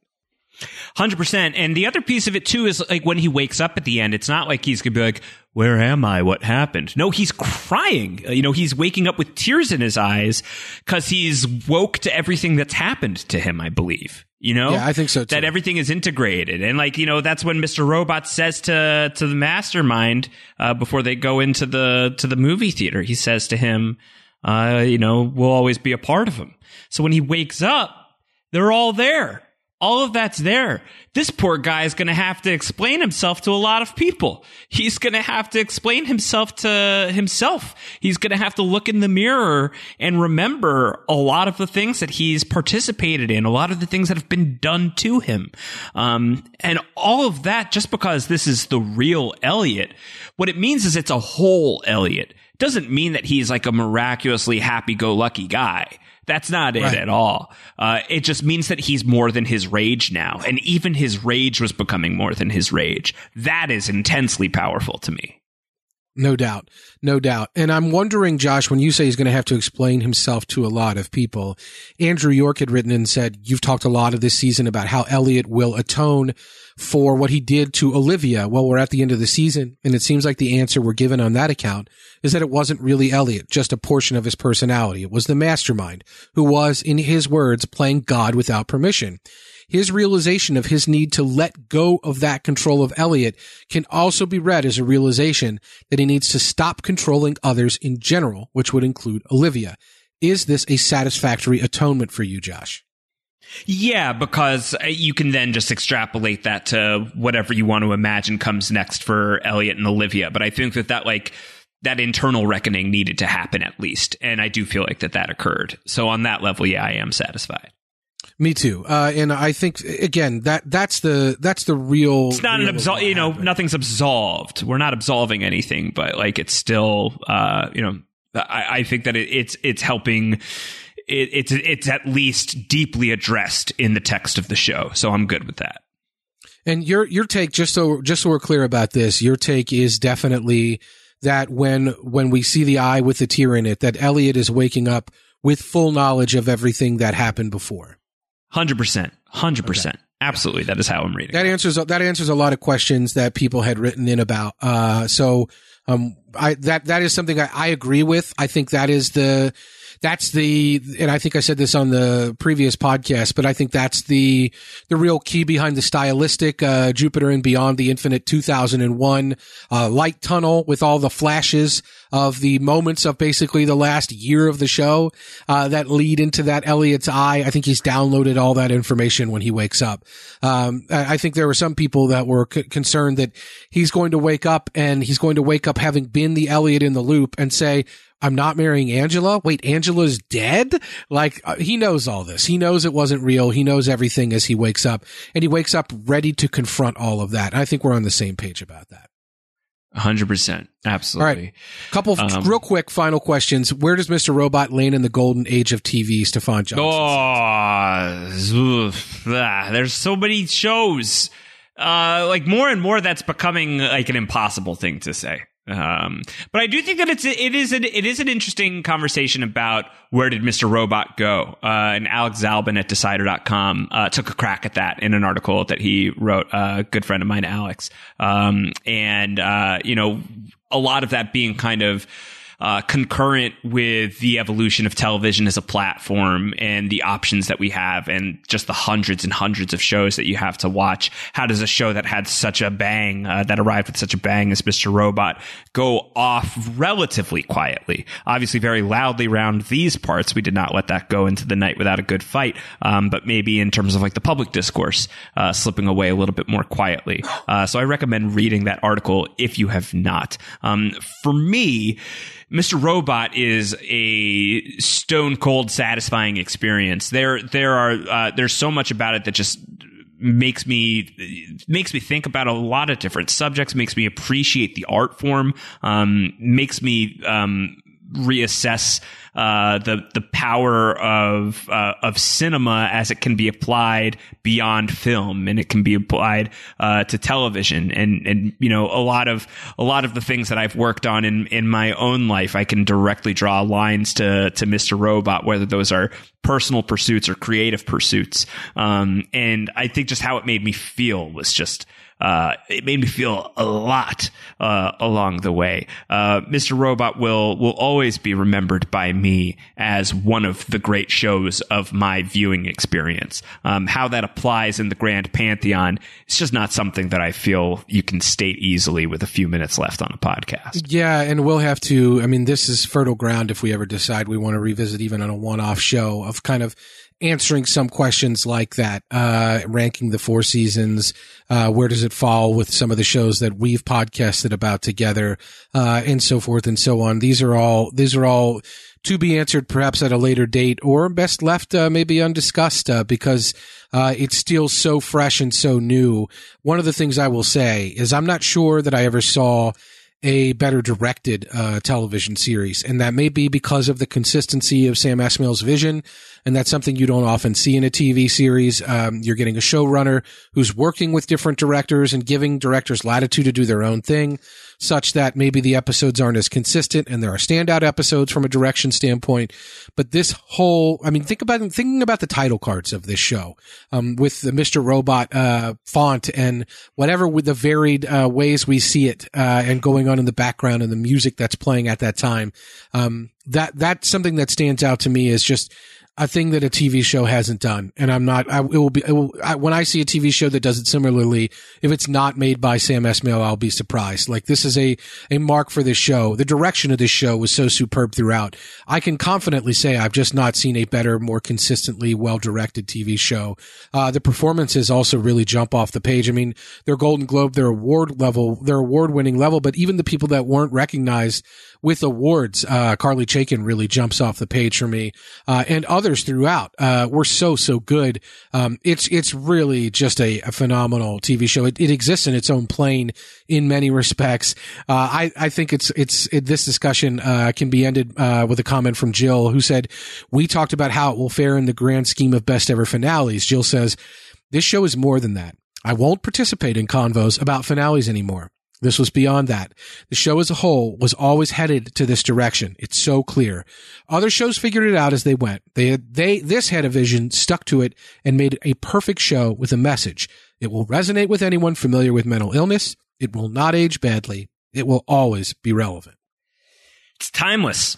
Hundred percent. And the other piece of it too is like when he wakes up at the end, it's not like he's gonna be like, "Where am I? What happened?" No, he's crying. You know, he's waking up with tears in his eyes because he's woke to everything that's happened to him. I believe. You know, yeah, I think so too. That everything is integrated, and like you know, that's when Mister Robot says to to the Mastermind uh, before they go into the to the movie theater. He says to him, uh, "You know, we'll always be a part of him." So when he wakes up, they're all there all of that's there. This poor guy is going to have to explain himself to a lot of people. He's going to have to explain himself to himself. He's going to have to look in the mirror and remember a lot of the things that he's participated in, a lot of the things that have been done to him. Um, and all of that just because this is the real Elliot. What it means is it's a whole Elliot. It doesn't mean that he's like a miraculously happy go lucky guy. That's not it right. at all. Uh, it just means that he's more than his rage now. And even his rage was becoming more than his rage. That is intensely powerful to me. No doubt. No doubt. And I'm wondering, Josh, when you say he's going to have to explain himself to a lot of people, Andrew York had written and said, you've talked a lot of this season about how Elliot will atone for what he did to Olivia. Well, we're at the end of the season and it seems like the answer we're given on that account is that it wasn't really Elliot, just a portion of his personality. It was the mastermind who was, in his words, playing God without permission his realization of his need to let go of that control of Elliot can also be read as a realization that he needs to stop controlling others in general, which would include Olivia. Is this a satisfactory atonement for you, Josh? Yeah, because uh, you can then just extrapolate that to whatever you want to imagine comes next for Elliot and Olivia. But I think that that like that internal reckoning needed to happen at least, and I do feel like that that occurred. So on that level, yeah, I am satisfied. Me too. Uh, and I think again that that's the that's the real. It's not real an absol. You know, nothing's absolved. We're not absolving anything, but like it's still. Uh, you know, I, I think that it, it's it's helping it, it's it's at least deeply addressed in the text of the show. So I'm good with that. And your your take, just so just so we're clear about this, your take is definitely that when when we see the eye with the tear in it, that Elliot is waking up with full knowledge of everything that happened before. Hundred percent, hundred percent. Absolutely, that is how I'm reading. That answers that answers a lot of questions that people had written in about. Uh, so um, I that that is something I, I agree with. I think that is the that's the, and I think I said this on the previous podcast, but I think that's the, the real key behind the stylistic, uh, Jupiter and Beyond the Infinite 2001, uh, light tunnel with all the flashes of the moments of basically the last year of the show, uh, that lead into that Elliot's eye. I think he's downloaded all that information when he wakes up. Um, I think there were some people that were c- concerned that he's going to wake up and he's going to wake up having been the Elliot in the loop and say, I'm not marrying Angela. Wait, Angela's dead? Like, uh, he knows all this. He knows it wasn't real. He knows everything as he wakes up and he wakes up ready to confront all of that. I think we're on the same page about that. 100%. Absolutely. All right. Couple um, real quick final questions. Where does Mr. Robot land in the golden age of TV, Stefan Johnson? Oh, ah, there's so many shows. Uh, like more and more that's becoming like an impossible thing to say. Um, but I do think that it's it is an it is an interesting conversation about where did Mr. Robot go? Uh, and Alex Zalben at Decider.com uh, took a crack at that in an article that he wrote. A uh, good friend of mine, Alex, um, and uh, you know, a lot of that being kind of uh, concurrent with the evolution of television as a platform and the options that we have and just the hundreds and hundreds of shows that you have to watch. How does a show that had such a bang, uh, that arrived with such a bang as Mr. Robot go off relatively quietly? Obviously very loudly around these parts. We did not let that go into the night without a good fight. Um, but maybe in terms of like the public discourse, uh, slipping away a little bit more quietly. Uh, so I recommend reading that article if you have not. Um, for me, Mr. Robot is a stone cold satisfying experience. There, there are, uh, there's so much about it that just makes me makes me think about a lot of different subjects makes me appreciate the art form um, makes me um, reassess uh, the the power of uh, of cinema as it can be applied beyond film and it can be applied uh, to television and and you know a lot of a lot of the things that I've worked on in in my own life I can directly draw lines to to Mr. Robot whether those are personal pursuits or creative pursuits um, and I think just how it made me feel was just uh, it made me feel a lot uh, along the way. Uh, Mr. Robot will will always be remembered by me as one of the great shows of my viewing experience. Um, how that applies in the grand pantheon, it's just not something that I feel you can state easily with a few minutes left on a podcast. Yeah, and we'll have to. I mean, this is fertile ground if we ever decide we want to revisit even on a one off show of kind of answering some questions like that, uh, ranking the four seasons, uh, where does it fall with some of the shows that we've podcasted about together, uh, and so forth and so on. These are all, these are all to be answered perhaps at a later date or best left, uh, maybe undiscussed, uh, because, uh, it's still so fresh and so new. One of the things I will say is I'm not sure that I ever saw a better directed uh, television series. And that may be because of the consistency of Sam Esmail's vision. And that's something you don't often see in a TV series. Um, you're getting a showrunner who's working with different directors and giving directors latitude to do their own thing such that maybe the episodes aren't as consistent and there are standout episodes from a direction standpoint. But this whole, I mean, think about, thinking about the title cards of this show, um, with the Mr. Robot, uh, font and whatever with the varied, uh, ways we see it, uh, and going on in the background and the music that's playing at that time. Um, that, that's something that stands out to me is just, a thing that a TV show hasn't done. And I'm not, I, it will be, it will, I, when I see a TV show that does it similarly, if it's not made by Sam Esmail, I'll be surprised. Like this is a, a mark for this show. The direction of this show was so superb throughout. I can confidently say I've just not seen a better, more consistently well directed TV show. Uh, the performances also really jump off the page. I mean, their Golden Globe, their award level, their award winning level, but even the people that weren't recognized with awards, uh, Carly Chaikin really jumps off the page for me, uh, and others throughout, uh, were so, so good. Um, it's, it's really just a, a phenomenal TV show. It, it, exists in its own plane in many respects. Uh, I, I think it's, it's, it, this discussion, uh, can be ended, uh, with a comment from Jill who said, we talked about how it will fare in the grand scheme of best ever finales. Jill says, this show is more than that. I won't participate in convos about finales anymore. This was beyond that. The show as a whole was always headed to this direction. It's so clear. Other shows figured it out as they went. They, they, this had a vision, stuck to it, and made a perfect show with a message. It will resonate with anyone familiar with mental illness. It will not age badly. It will always be relevant. It's timeless.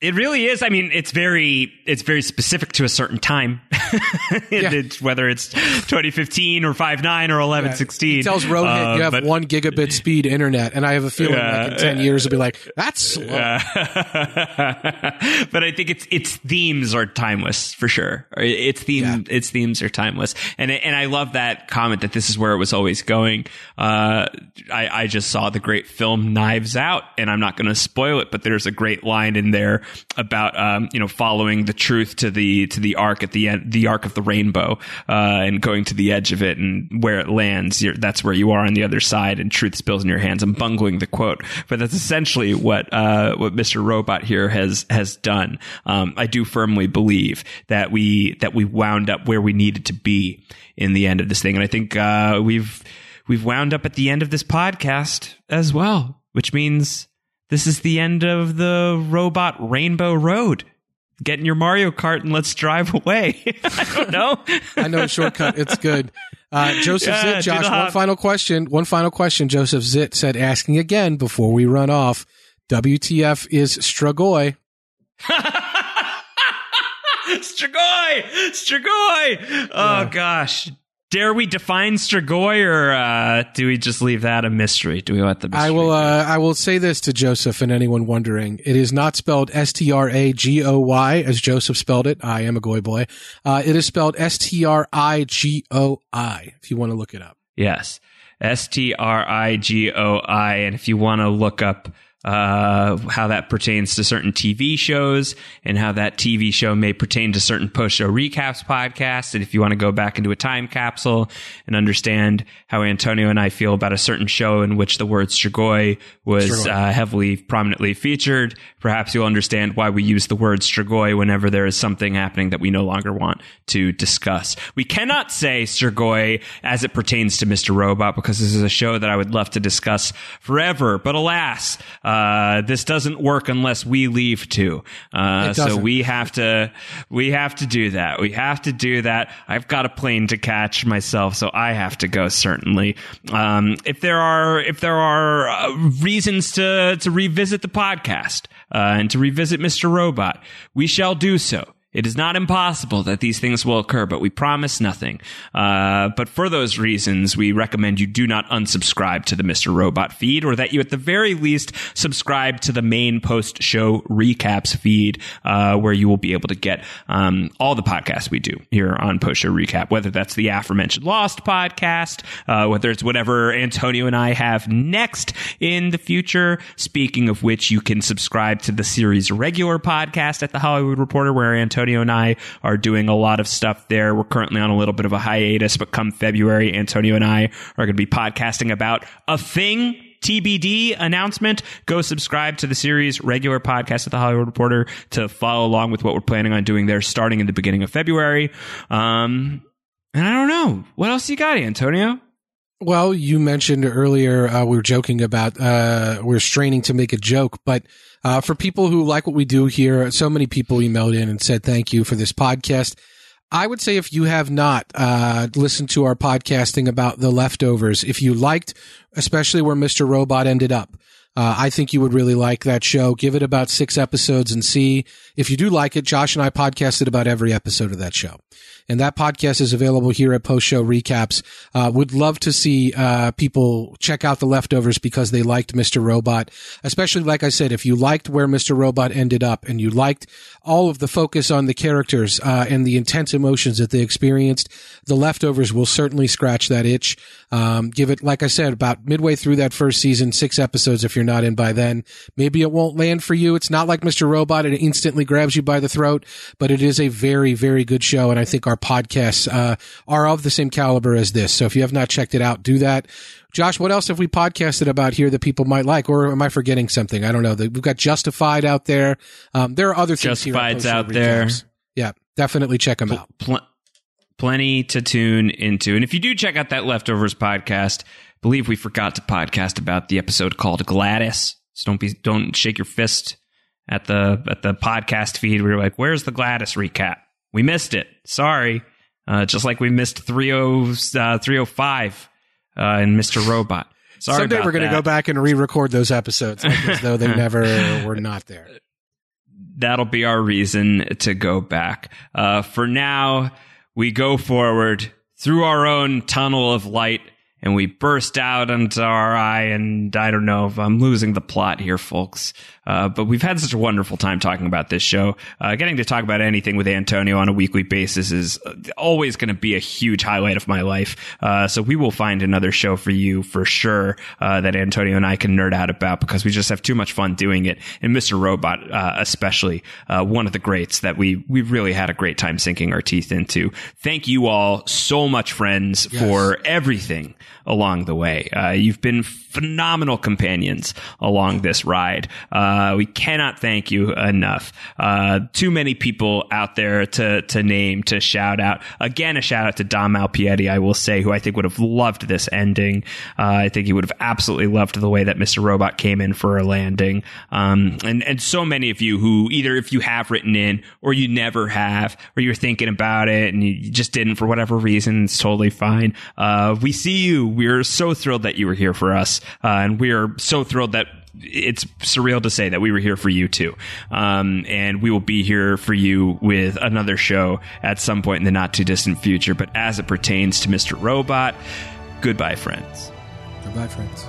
It really is. I mean, it's very it's very specific to a certain time. yeah. it's, whether it's 2015 or 59 or 1116. Yeah. It tells Rohit uh, you have but, one gigabit speed internet, and I have a feeling uh, like in 10 years it'll be like that's slow. Uh, but I think its its themes are timeless for sure. Its theme yeah. its themes are timeless, and and I love that comment that this is where it was always going. Uh, I I just saw the great film Knives Out, and I'm not going to spoil it, but there's a great line in there about um, you know following the truth to the to the arc at the end, the arc of the rainbow, uh, and going to the edge of it and where it lands. that's where you are on the other side, and truth spills in your hands. I'm bungling the quote, but that's essentially what uh, what Mr. Robot here has has done. Um, I do firmly believe that we that we wound up where we needed to be in the end of this thing, and I think uh, we've we've wound up at the end of this podcast as well, which means this is the end of the robot Rainbow Road. Get in your Mario Kart and let's drive away. I don't know. I know a shortcut. It's good. Uh, Joseph yeah, Zitt, Josh, one final question. One final question. Joseph Zitt said, asking again before we run off, WTF is Strigoi? Strigoi! Strigoi! Oh, yeah. gosh. Dare we define Strigoi, or uh, do we just leave that a mystery? Do we let the mystery? I will. Uh, I will say this to Joseph and anyone wondering: it is not spelled S T R A G O Y as Joseph spelled it. I am a goy boy. Uh, it is spelled S T R I G O I. If you want to look it up, yes, S T R I G O I. And if you want to look up uh, how that pertains to certain TV shows and how that TV show may pertain to certain post show recaps podcasts. And if you want to go back into a time capsule and understand how Antonio and I feel about a certain show in which the word Strigoi was uh, heavily prominently featured, perhaps you'll understand why we use the word Strigoi whenever there is something happening that we no longer want to discuss. We cannot say Strigoi as it pertains to Mr. Robot because this is a show that I would love to discuss forever. But alas, uh, this doesn't work unless we leave too. Uh, so we have to, we have to do that. We have to do that. I've got a plane to catch myself, so I have to go certainly. Um, if there are, if there are uh, reasons to, to revisit the podcast, uh, and to revisit Mr. Robot, we shall do so. It is not impossible that these things will occur, but we promise nothing. Uh, but for those reasons, we recommend you do not unsubscribe to the Mr. Robot feed, or that you at the very least subscribe to the main post show recaps feed, uh, where you will be able to get um, all the podcasts we do here on Post Show Recap, whether that's the aforementioned Lost podcast, uh, whether it's whatever Antonio and I have next in the future. Speaking of which, you can subscribe to the series regular podcast at the Hollywood Reporter, where Antonio Antonio and I are doing a lot of stuff there. We're currently on a little bit of a hiatus, but come February, Antonio and I are going to be podcasting about a thing TBD announcement, go subscribe to the series regular podcast at the Hollywood Reporter to follow along with what we're planning on doing there starting in the beginning of February. Um, and I don't know. What else you got, Antonio? Well, you mentioned earlier, uh, we were joking about, uh, we're straining to make a joke, but uh, for people who like what we do here, so many people emailed in and said thank you for this podcast. I would say if you have not uh, listened to our podcasting about the leftovers, if you liked, especially where Mr. Robot ended up, uh, I think you would really like that show. Give it about six episodes and see if you do like it. Josh and I podcasted about every episode of that show. And that podcast is available here at Post Show Recaps. Uh, would love to see uh, people check out the leftovers because they liked Mr. Robot. Especially, like I said, if you liked where Mr. Robot ended up and you liked all of the focus on the characters uh, and the intense emotions that they experienced, the leftovers will certainly scratch that itch. Um, give it, like I said, about midway through that first season, six episodes if you're not in by then. Maybe it won't land for you. It's not like Mr. Robot. It instantly grabs you by the throat, but it is a very, very good show. And I think our podcasts, uh, are of the same caliber as this. So if you have not checked it out, do that. Josh, what else have we podcasted about here that people might like, or am I forgetting something? I don't know. We've got Justified out there. Um, there are other things Justified's out there. Yeah, definitely check them Pl- out. Pl- plenty to tune into, and if you do check out that leftovers podcast, believe we forgot to podcast about the episode called Gladys. So don't be don't shake your fist at the at the podcast feed. We are like, "Where's the Gladys recap?" We missed it. Sorry. Uh, just like we missed 30, uh, 305 uh, and Mr. Robot. Sorry Someday we're going to go back and re-record those episodes like as though they never were not there. That'll be our reason to go back. Uh, for now, we go forward through our own tunnel of light and we burst out into our eye. And I don't know if I'm losing the plot here, folks. Uh, but we've had such a wonderful time talking about this show. Uh, getting to talk about anything with Antonio on a weekly basis is always going to be a huge highlight of my life. Uh, so we will find another show for you for sure uh, that Antonio and I can nerd out about because we just have too much fun doing it. And Mr. Robot, uh, especially, uh, one of the greats that we we really had a great time sinking our teeth into. Thank you all so much, friends, yes. for everything along the way. you've been phenomenal companions along this ride. Uh, we cannot thank you enough. Uh, too many people out there to to name to shout out. Again, a shout out to Dom Alpietti, I will say, who I think would have loved this ending. Uh, I think he would have absolutely loved the way that Mr. Robot came in for a landing. Um, and and so many of you who either if you have written in or you never have, or you're thinking about it and you just didn't for whatever reason, it's totally fine. Uh, we see you. We're so thrilled that you were here for us, uh, and we are so thrilled that it's surreal to say that we were here for you too. Um, and we will be here for you with another show at some point in the not too distant future. But as it pertains to Mr. Robot, goodbye, friends. Goodbye, friends.